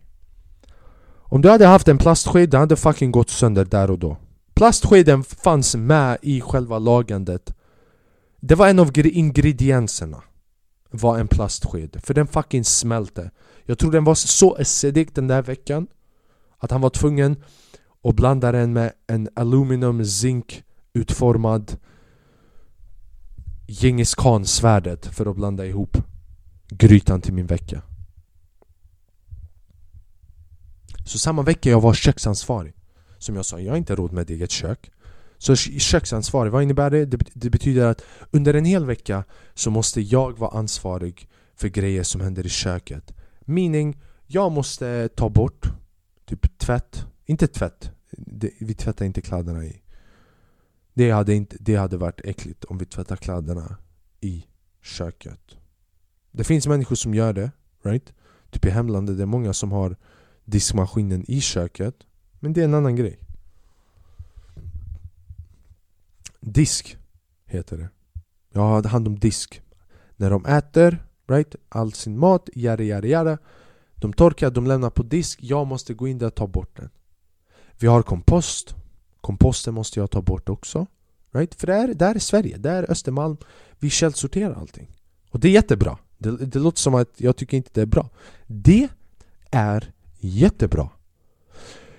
om du hade haft en plastsked, den hade fucking gått sönder där och då. Plastskeden fanns med i själva lagandet. Det var en av ingredienserna. Var en plastsked, för den fucking smälte. Jag tror den var så acidic den där veckan Att han var tvungen att blanda den med en aluminium zink utformad Genghis Khan svärdet för att blanda ihop grytan till min vecka. Så samma vecka jag var köksansvarig Som jag sa, jag har inte råd med ett eget kök Så köksansvarig, vad innebär det? det? Det betyder att under en hel vecka så måste jag vara ansvarig för grejer som händer i köket. Meaning, jag måste ta bort typ tvätt, inte tvätt, det, vi tvättar inte kläderna i. Det hade, inte, det hade varit äckligt om vi tvättar kläderna i köket. Det finns människor som gör det, right? Typ i hemlandet, det är många som har diskmaskinen i köket. Men det är en annan grej. Disk heter det. Jag har hand om disk. När de äter, right? All sin mat, yada yada yada. De torkar, de lämnar på disk. Jag måste gå in där och ta bort den. Vi har kompost. Komposten måste jag ta bort också. Right? För det här det är Sverige, det är Östermalm. Vi källsorterar allting. Och det är jättebra. Det, det låter som att jag tycker inte det är bra. Det är jättebra.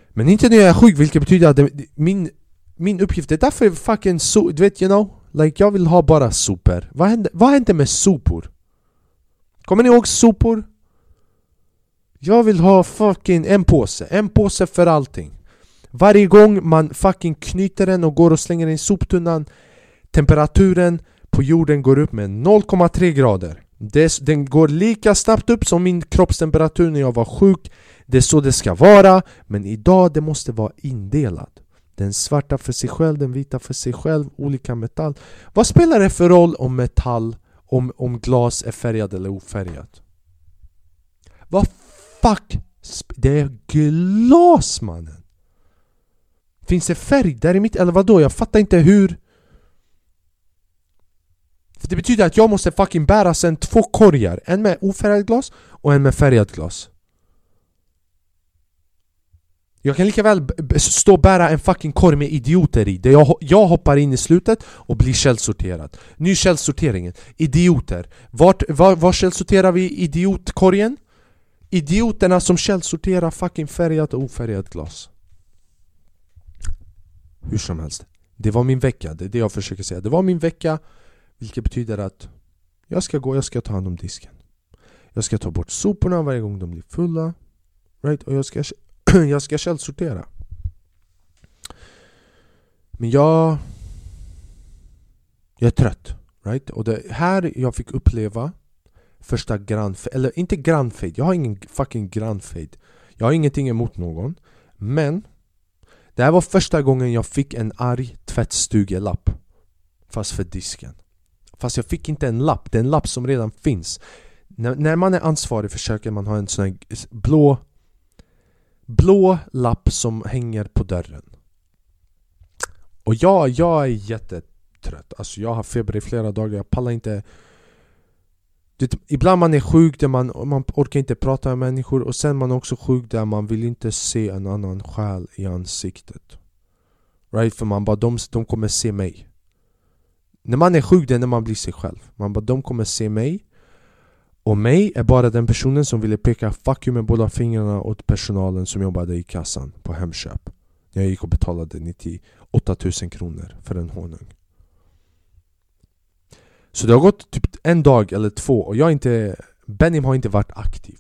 Men inte när jag är sjuk, vilket betyder att det, min, min uppgift är därför fucking so, du vet, you know? Like jag vill ha bara sopor. Vad hände, vad hände med sopor? Kommer ni ihåg sopor? Jag vill ha fucking en påse, en påse för allting. Varje gång man fucking knyter den och går och slänger den i soptunnan Temperaturen på jorden går upp med 0,3 grader Den går lika snabbt upp som min kroppstemperatur när jag var sjuk det är så det ska vara Men idag det måste vara indelat Den svarta för sig själv, den vita för sig själv, olika metall Vad spelar det för roll om metall, om, om glas är färgat eller ofärgat? Vad fuck? Det är glas mannen! Finns det färg där i mitt... Eller vadå? Jag fattar inte hur... För det betyder att jag måste fucking bära sen två korgar En med ofärgat glas och en med färgat glas jag kan lika väl stå och bära en fucking korg med idioter i, där jag, jag hoppar in i slutet och blir källsorterad Ny källsorteringen, idioter Vart, var, var källsorterar vi idiotkorgen? Idioterna som källsorterar fucking färgat och ofärgat glas hur som helst. Det var min vecka, det är det jag försöker säga. Det var min vecka, vilket betyder att jag ska gå, jag ska ta hand om disken. Jag ska ta bort soporna varje gång de blir fulla. Right? Och jag ska, jag ska källsortera. Men jag... Jag är trött. Right? Och det här jag fick uppleva första grandfade, eller inte grannfejd, jag har ingen fucking grannfejd Jag har ingenting emot någon. Men det här var första gången jag fick en arg tvättstugelapp Fast för disken Fast jag fick inte en lapp, det är en lapp som redan finns När, när man är ansvarig försöker man ha en sån här blå Blå lapp som hänger på dörren. Och jag, jag är jättetrött. Alltså jag har feber i flera dagar, jag pallar inte. Det, ibland man är sjuk där man, man orkar inte prata med människor. Och sen man är också sjuk där man vill inte se en annan själ i ansiktet. Right? För man bara, de, de kommer se mig. När man är sjuk det är när man blir sig själv. Man bara, de kommer se mig. Och mig är bara den personen som ville peka fuck you med båda fingrarna åt personalen som jobbade i kassan på Hemköp. När jag gick och betalade 98 000 kronor för en honung. Så det har gått typ en dag eller två och jag inte Benim har inte varit aktiv.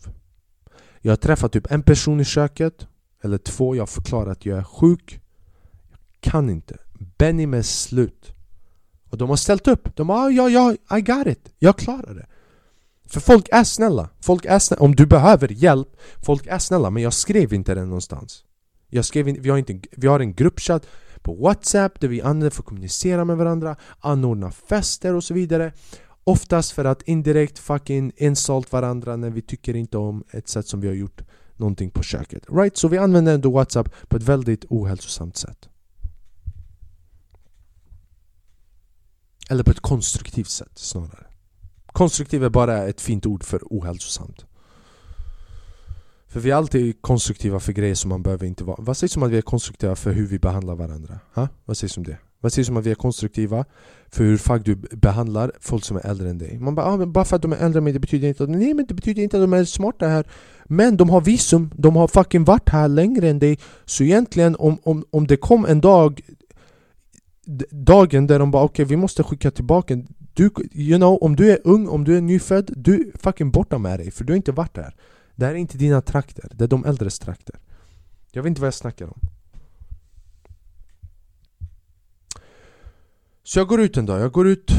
Jag har träffat typ en person i köket Eller två, jag har förklarat att jag är sjuk. Jag kan inte. Benim är slut. Och de har ställt upp. De har ja, ja, I got it. Jag klarar det. För folk är snälla Folk är snälla Om du behöver hjälp Folk är snälla men jag skrev inte det någonstans jag skrev in, vi, har inte, vi har en gruppchatt på Whatsapp där vi använder för att kommunicera med varandra, anordna fester och så vidare. Oftast för att indirekt fucking insult varandra när vi tycker inte om ett sätt som vi har gjort någonting på köket. Right? Så vi använder ändå Whatsapp på ett väldigt ohälsosamt sätt. Eller på ett konstruktivt sätt snarare. Konstruktiv är bara ett fint ord för ohälsosamt. För vi är alltid konstruktiva för grejer som man behöver inte vara Vad sägs om att vi är konstruktiva för hur vi behandlar varandra? Ha? Vad sägs om det? Vad sägs om att vi är konstruktiva för hur fuck du behandlar folk som är äldre än dig? Man bara, ah, bara för att de är äldre än mig det betyder inte att Nej men det betyder inte att de är smarta här Men de har visum, de har fucking varit här längre än dig Så egentligen om, om, om det kom en dag Dagen där de bara okej okay, vi måste skicka tillbaka du, you know, om du är ung, om du är nyfödd, du är fucking borta med dig för du har inte varit där det här är inte dina trakter, det är de äldres trakter Jag vet inte vad jag snackar om Så jag går ut en dag, jag går ut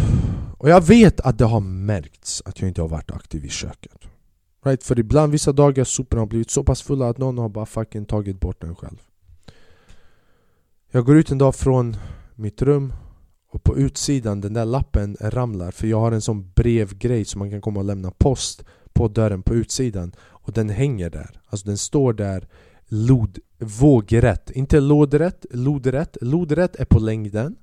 och jag vet att det har märkts att jag inte har varit aktiv i köket. Right? För ibland, vissa dagar, soporna har blivit så pass fulla att någon har bara fucking tagit bort den själv. Jag går ut en dag från mitt rum och på utsidan, den där lappen ramlar för jag har en sån brevgrej som man kan komma och lämna post på dörren på utsidan och den hänger där. Alltså den står där lod, vågrätt, inte lodrätt, lodrätt. Lodrätt är på längden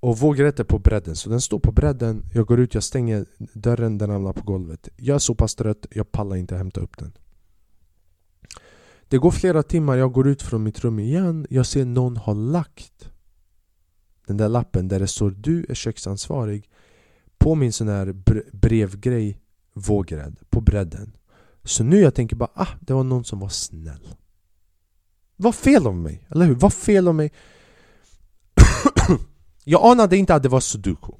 och vågrätt är på bredden, så den står på bredden Jag går ut, jag stänger dörren, den ramlar på golvet. Jag är så pass trött, jag pallar inte hämta upp den. Det går flera timmar, jag går ut från mitt rum igen. Jag ser någon har lagt den där lappen där det står du är köksansvarig På min sån här brevgrej Vågrädd, på bredden Så nu jag tänker bara ah, det var någon som var snäll Vad fel om mig, eller hur? Vad fel om mig? Jag anade inte att det var sudoku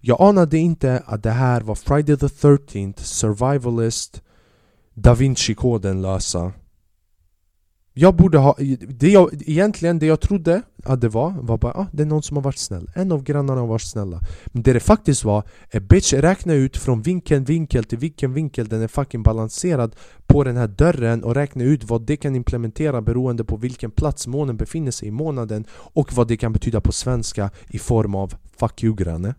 Jag anade inte att det här var Friday the 13th Survivalist Da Vinci-koden lösa jag borde ha, det jag, egentligen det jag trodde att det var, var bara ah, det är någon som har varit snäll. En av grannarna har varit snälla. Men det det faktiskt var, är bitch räkna ut från vilken vinkel till vilken vinkel den är fucking balanserad på den här dörren och räkna ut vad det kan implementera beroende på vilken plats månen befinner sig i månaden och vad det kan betyda på svenska i form av 'fuck you granne'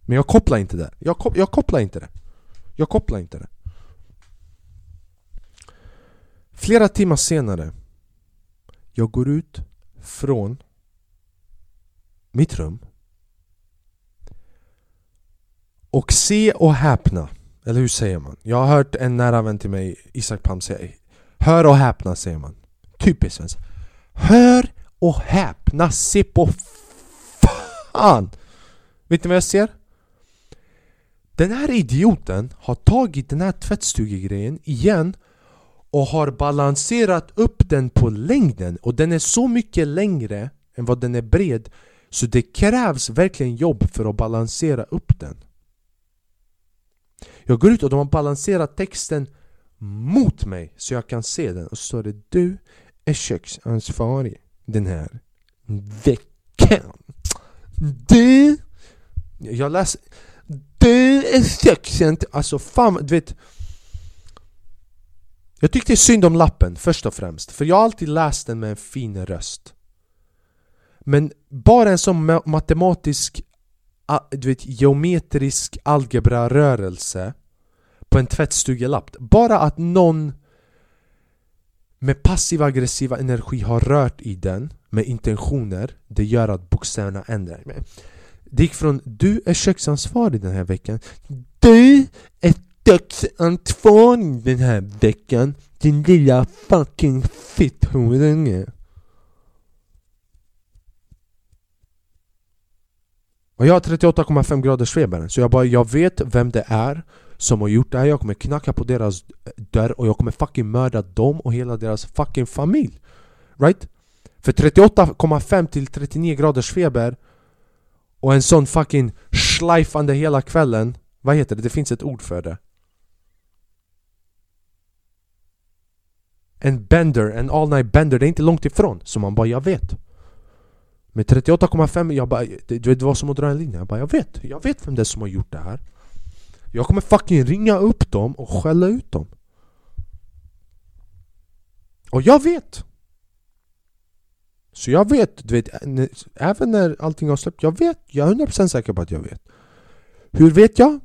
Men jag kopplar inte det, jag, kop jag kopplar inte det. Jag kopplar inte det. Flera timmar senare Jag går ut från mitt rum och se och häpna Eller hur säger man? Jag har hört en nära vän till mig, Isak Palm, säga Hör och häpna säger man Typiskt svenskt Hör och häpna, se på fan! Vet ni vad jag ser? Den här idioten har tagit den här tvättstugegrejen igen och har balanserat upp den på längden och den är så mycket längre än vad den är bred så det krävs verkligen jobb för att balansera upp den. Jag går ut och de har balanserat texten mot mig så jag kan se den och så står det Du är köksansvarig den här veckan. Du... Jag läser... Du är köksansvarig... Alltså fan, du vet... Jag tyckte synd om lappen först och främst, för jag har alltid läst den med en fin röst. Men bara en sån matematisk, du vet, geometrisk algebra-rörelse på en tvättstugelapp. Bara att någon med passiv aggressiva energi har rört i den med intentioner, det gör att bokstäverna ändrar. Det gick från du är köksansvarig den här veckan Du är dödsansvarig den här veckan. Din lilla fucking fitthorunge. Och jag har 38,5 graders feber så jag bara, jag vet vem det är som har gjort det här. Jag kommer knacka på deras dörr och jag kommer fucking mörda dem och hela deras fucking familj. Right? För 38,5 till 39 graders feber och en sån fucking schleifande hela kvällen. Vad heter det? Det finns ett ord för det. En bender, en all night bender, det är inte långt ifrån. Så man bara, jag vet. Med 38,5, jag bara, det, det var som att dra en linje. Jag bara, jag vet. Jag vet vem det är som har gjort det här. Jag kommer fucking ringa upp dem och skälla ut dem. Och jag vet! Så jag vet, du vet, även när allting har släppt, jag vet, jag är 100% säker på att jag vet. Hur vet jag?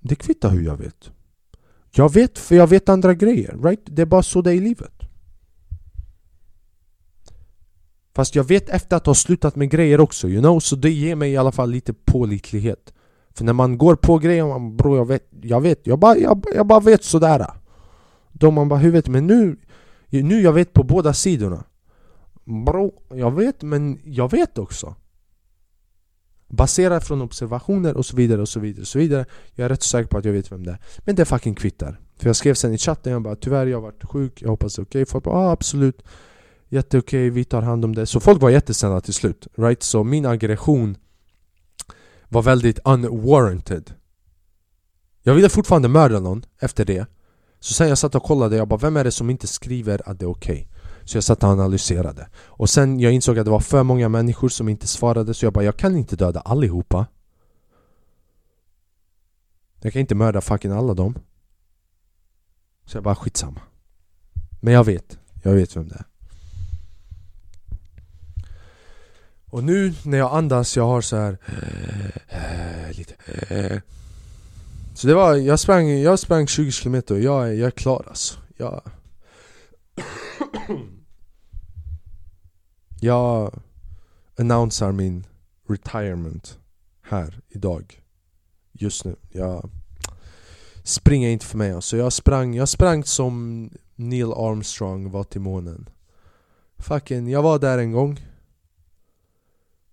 Det kvittar hur jag vet. Jag vet för jag vet andra grejer, right? Det är bara så det är i livet Fast jag vet efter att ha slutat med grejer också, you know? Så det ger mig i alla fall lite pålitlighet För när man går på grejer, man bro jag vet, jag vet, jag bara, jag, jag bara vet sådär Då man bara, hur vet? Men nu, nu jag vet på båda sidorna Bro, jag vet men jag vet också Baserat från observationer och så vidare och så vidare och så vidare Jag är rätt säker på att jag vet vem det är Men det fucking kvittar För jag skrev sen i chatten, jag bara tyvärr jag har varit sjuk, jag hoppas det är okej okay. Folk bara ah, absolut Jätteokej, vi tar hand om det Så folk var jättesnälla till slut, right? Så min aggression var väldigt unwarranted Jag ville fortfarande mörda någon efter det Så sen jag satt och kollade, jag bara vem är det som inte skriver att det är okej? Okay? Så jag satt och analyserade. Och sen jag insåg att det var för många människor som inte svarade så jag bara, jag kan inte döda allihopa. Jag kan inte mörda fucking alla dem. Så jag bara, skitsamma. Men jag vet, jag vet vem det är. Och nu när jag andas, jag har så här eh, lite eh. Så det var, jag sprang, jag sprang 20 km och jag, jag är klar alltså. Jag... jag annonsar min retirement här idag. Just nu. Jag springer inte för mig alltså. Jag sprang, jag sprang som Neil Armstrong var till månen. Fucking, jag var där en gång.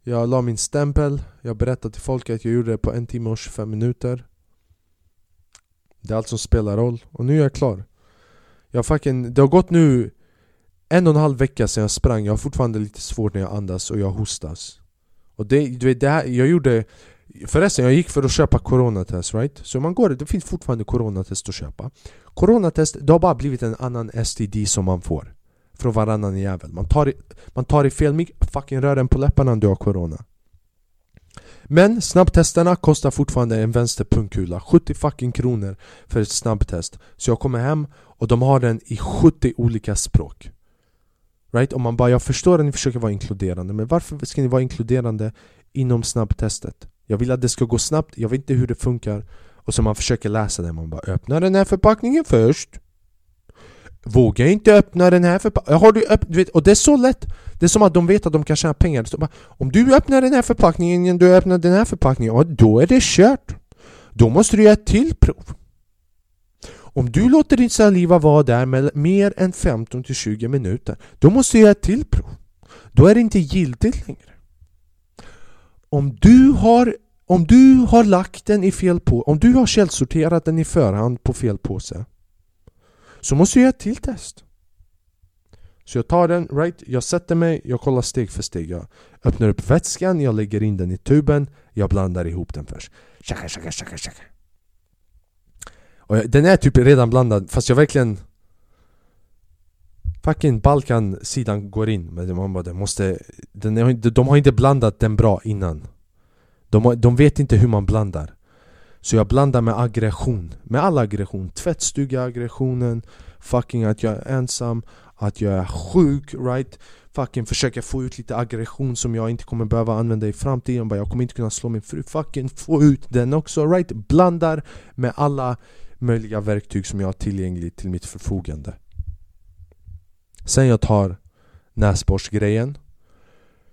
Jag la min stämpel, jag berättade till folk att jag gjorde det på en timme och 25 minuter. Det är allt som spelar roll. Och nu är jag klar. Jag fucking, det har gått nu en och en halv vecka sedan jag sprang, jag har fortfarande lite svårt när jag andas och jag hostas. Och det, du vet, det här, jag gjorde... Förresten, jag gick för att köpa coronatest, right? Så man går, det finns fortfarande coronatest att köpa. Coronatest, det har bara blivit en annan STD som man får. Från varannan jävel. Man tar, man tar i fel mick, fucking rör den på läpparna om du har corona. Men snabbtesterna kostar fortfarande en vänster pungkula 70 fucking kronor för ett snabbtest Så jag kommer hem och de har den i 70 olika språk Right? Om man bara, jag förstår att ni försöker vara inkluderande Men varför ska ni vara inkluderande inom snabbtestet? Jag vill att det ska gå snabbt, jag vet inte hur det funkar Och så man försöker läsa det, man bara öppna den här förpackningen först Våga inte öppna den här förpackningen. Har du öpp och det är så lätt. Det är som att de vet att de kan tjäna pengar. Bara, om du öppnar den här förpackningen innan du öppnar den här förpackningen, ja, då är det kört. Då måste du göra ett till prov. Om du låter din saliva vara där med mer än 15-20 minuter, då måste du göra ett till prov. Då är det inte giltigt längre. Om du har om du har lagt den i fel på, om du har källsorterat den i förhand på fel påse så måste jag göra ett till test. Så jag tar den, right, jag sätter mig, jag kollar steg för steg. Jag öppnar upp vätskan, jag lägger in den i tuben, jag blandar ihop den först. Tjaka, tjaka, tjaka, tjaka. Och jag, den är typ redan blandad, fast jag verkligen... Fucking Balkan-sidan går in, men man bara, den måste... Den är, de har inte blandat den bra innan. De, har, de vet inte hur man blandar. Så jag blandar med aggression, med all aggression Tvättstuga-aggressionen, fucking att jag är ensam, att jag är sjuk, right? Fucking försöka få ut lite aggression som jag inte kommer behöva använda i framtiden Jag kommer inte kunna slå min fru, fucking få ut den också, right? Blandar med alla möjliga verktyg som jag har tillgängligt till mitt förfogande. Sen jag tar näsborstgrejen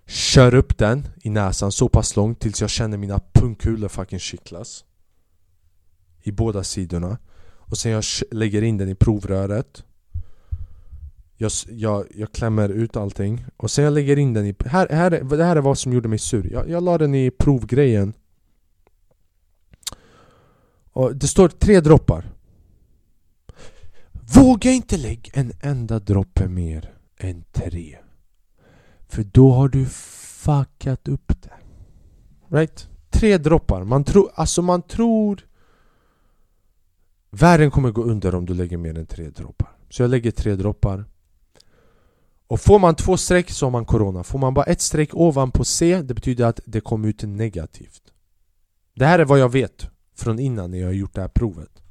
Kör upp den i näsan så pass långt tills jag känner mina pungkulor fucking kittlas i båda sidorna. Och sen jag lägger in den i provröret. Jag, jag, jag klämmer ut allting. Och sen jag lägger in den i... Här, här, det här är vad som gjorde mig sur. Jag, jag la den i provgrejen och Det står tre droppar. Våga inte lägga en enda droppe mer än tre. För då har du fuckat upp det. Right? Tre droppar, man tror, alltså man tror Världen kommer gå under om du lägger mer än tre droppar. Så jag lägger tre droppar. Och får man två streck så har man corona. Får man bara ett streck ovanpå C Det betyder att det kom ut negativt. Det här är vad jag vet. Från innan när jag har gjort det här provet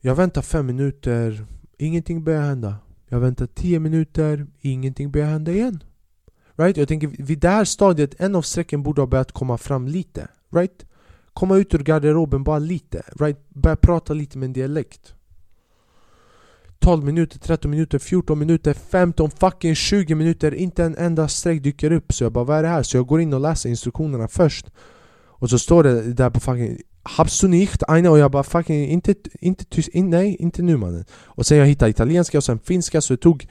Jag väntar fem minuter Ingenting börjar hända Jag väntar tio minuter Ingenting börjar hända igen Right? Jag tänker vid det här stadiet En av strecken borde ha börjat komma fram lite Right? komma ut ur garderoben bara lite, right? Börja prata lite med en dialekt 12 minuter, 13 minuter, 14 minuter, 15, fucking 20 minuter. Inte en enda streck dyker upp. Så jag bara vad är det här? Så jag går in och läser instruktionerna först. Och så står det där på fucking Habst du nicht eine? Och jag bara fucking inte, inte tyst, in, nej inte nu mannen. Och sen jag hittade italienska och sen finska. Så det tog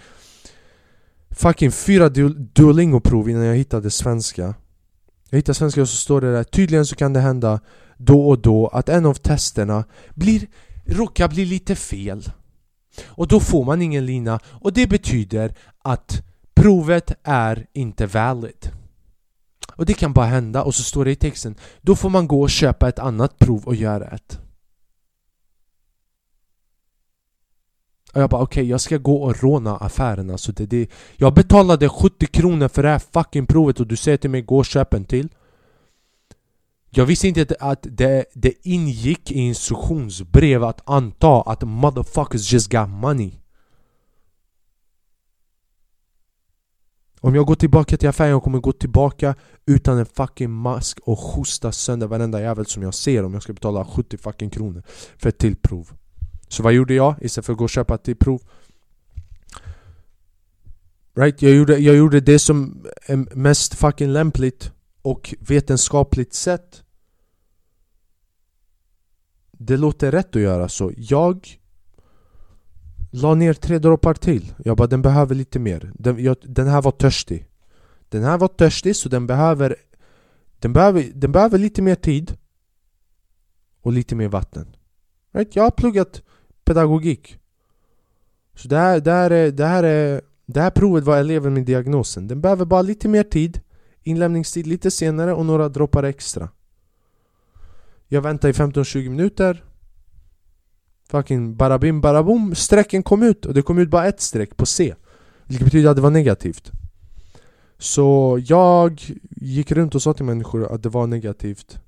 Fucking fyra Duolingo-prov innan jag hittade svenska. Jag hittade svenska och så står det där Tydligen så kan det hända då och då att en av testerna blir, råkar bli lite fel och då får man ingen lina. Och det betyder att provet är inte valid. Och det kan bara hända. Och så står det i texten Då får man gå och köpa ett annat prov och göra ett. Och jag bara okej, okay, jag ska gå och råna affären alltså det, det, Jag betalade 70 kronor för det här fucking provet och du säger till mig gå och köp en till. Jag visste inte att det, det ingick i instruktionsbrev att anta att motherfuckers just got money Om jag går tillbaka till affären, jag kommer gå tillbaka utan en fucking mask och hosta sönder varenda jävel som jag ser om jag ska betala 70 fucking kronor för ett till prov Så vad gjorde jag istället för att gå och köpa ett till prov? Right? Jag gjorde, jag gjorde det som är mest fucking lämpligt och vetenskapligt sett det låter rätt att göra så Jag La ner tre droppar till. Jag bara den behöver lite mer. Den, jag, den här var törstig. Den här var törstig så den behöver den behöver, den behöver lite mer tid Och lite mer vatten. Right? Jag har pluggat pedagogik. Så det här, det här, är, det här, är, det här provet var eleven med diagnosen. Den behöver bara lite mer tid Inlämningstid lite senare och några droppar extra. Jag väntar i 15-20 minuter. Fucking barabim barabom, strecken kom ut och det kom ut bara ett streck på C. Vilket betyder att det var negativt. Så jag gick runt och sa till människor att det var negativt.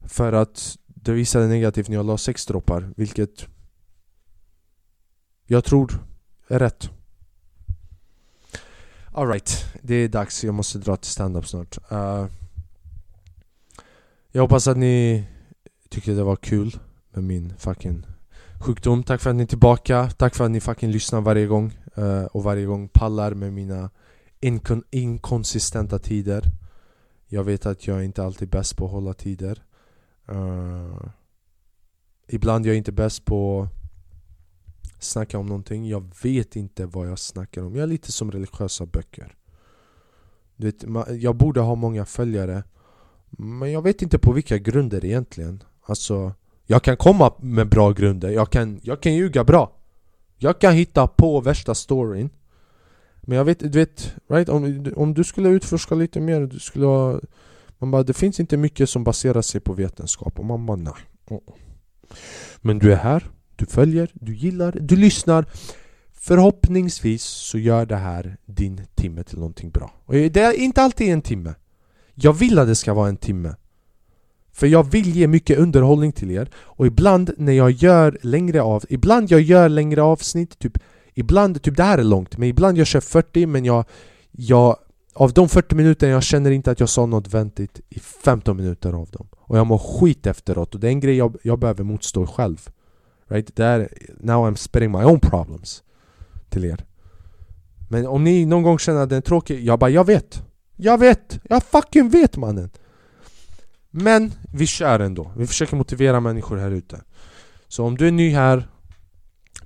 För att det visade negativt när jag la sex droppar, vilket jag tror är rätt. Alright, det är dags, jag måste dra till stand-up snart. Uh, jag hoppas att ni tyckte det var kul med min fucking sjukdom. Tack för att ni är tillbaka. Tack för att ni fucking lyssnar varje gång. Uh, och varje gång pallar med mina inkon inkonsistenta tider. Jag vet att jag inte alltid är bäst på att hålla tider. Uh, ibland jag är inte bäst på att snacka om någonting. Jag vet inte vad jag snackar om. Jag är lite som religiösa böcker. Du vet, jag borde ha många följare. Men jag vet inte på vilka grunder egentligen. Alltså jag kan komma med bra grunder, jag kan, jag kan ljuga bra. Jag kan hitta på värsta storyn. Men jag vet, du vet, right? Om, om du skulle utforska lite mer, du skulle ha, Man bara, det finns inte mycket som baserar sig på vetenskap. Och man bara, nej. Mm. Men du är här, du följer, du gillar, du lyssnar. Förhoppningsvis så gör det här din timme till någonting bra. Och det är inte alltid en timme. Jag vill att det ska vara en timme. För jag vill ge mycket underhållning till er. Och ibland när jag gör längre av, ibland jag gör längre avsnitt, typ Ibland, typ det här är långt, men ibland jag kör 40 men jag, jag Av de 40 minuterna jag känner inte att jag sa något väntigt i 15 minuter av dem. Och jag mår skit efteråt. Och det är en grej jag, jag behöver motstå själv. Right? Där, now I'm spreading my own problems Till er. Men om ni någon gång känner att den är tråkig, jag bara jag vet. Jag vet! Jag fucking vet mannen! Men vi kör ändå, vi försöker motivera människor här ute Så om du är ny här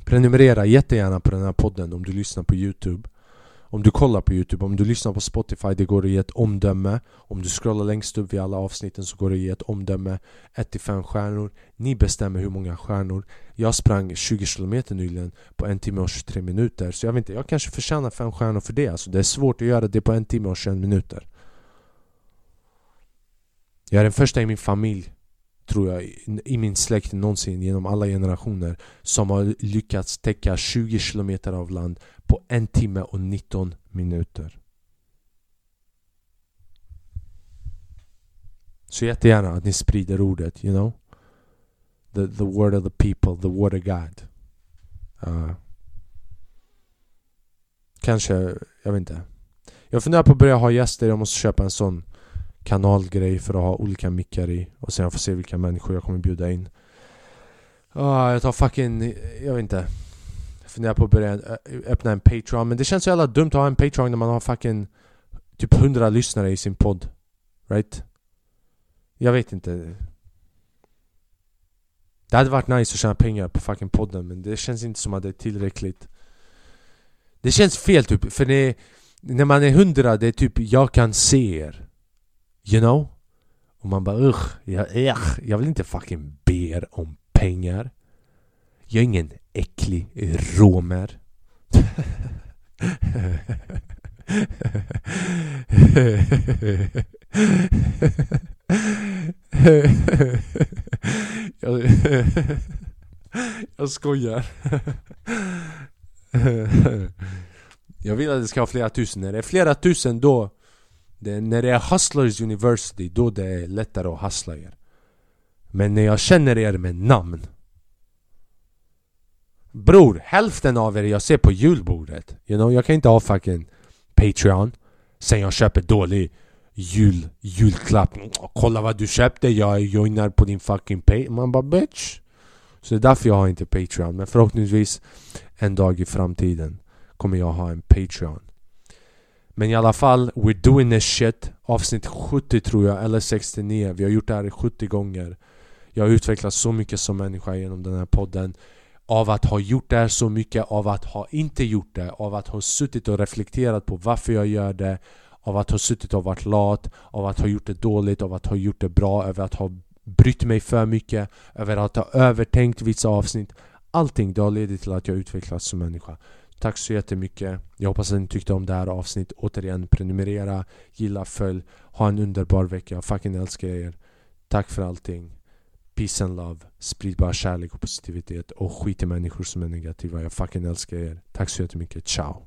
Prenumerera jättegärna på den här podden om du lyssnar på Youtube om du kollar på Youtube, om du lyssnar på Spotify det går att ge ett omdöme. Om du scrollar längst upp vid alla avsnitten så går det att ge ett omdöme. 1-5 stjärnor. Ni bestämmer hur många stjärnor. Jag sprang 20 km nyligen på en timme och 23 minuter. Så jag vet inte, jag kanske förtjänar 5 stjärnor för det. Alltså Det är svårt att göra det på en timme och 21 minuter. Jag är den första i min familj, tror jag, i min släkt någonsin genom alla generationer som har lyckats täcka 20 km av land på en timme och 19 minuter. Så jättegärna att ni sprider ordet, you know? The, the word of the people, the word of God. Uh, kanske, jag vet inte. Jag funderar på att börja ha gäster, jag måste köpa en sån kanalgrej för att ha olika mickar i och sen får se vilka människor jag kommer bjuda in ah, Jag tar fucking, jag vet inte funderar på att börja eh, öppna en Patreon men det känns så jävla dumt att ha en Patreon när man har fucking Typ 100 lyssnare i sin podd Right? Jag vet inte Det hade varit nice att tjäna pengar på fucking podden men det känns inte som att det är tillräckligt Det känns fel typ, för det, när man är 100 det är typ jag kan se er You know? Och man bara 'Ugh, jag, ugh, jag vill inte fucking be er om pengar. Jag är ingen äcklig romer. Jag skojar. Jag vill att det ska ha flera tusen. När det är flera tusen då det, När det är Hustlers University då det är lättare att hustla er. Men när jag känner er med namn Bror, hälften av er jag ser på julbordet You know, jag kan inte ha fucking Patreon. Sen jag köper dålig jul, julklapp. Kolla vad du köpte, jag joinar på din fucking pay Man bara bitch. Så det är därför jag har inte Patreon. Men förhoppningsvis en dag i framtiden kommer jag ha en Patreon. Men i alla fall, we're doing this shit. Avsnitt 70 tror jag, eller 69 Vi har gjort det här 70 gånger. Jag har utvecklats så mycket som människa genom den här podden av att ha gjort det här så mycket, av att ha inte gjort det, av att ha suttit och reflekterat på varför jag gör det av att ha suttit och varit lat, av att ha gjort det dåligt, av att ha gjort det bra, över att ha brytt mig för mycket, över att ha övertänkt vissa avsnitt. Allting det har ledit till att jag utvecklats som människa. Tack så jättemycket. Jag hoppas att ni tyckte om det här avsnittet. Återigen, prenumerera, gilla, följ. Ha en underbar vecka. Jag fucking älskar er. Tack för allting. Peace and love. Sprid bara kärlek och positivitet. Och skit i människor som är negativa. Jag fucking älskar er. Tack så jättemycket. Ciao.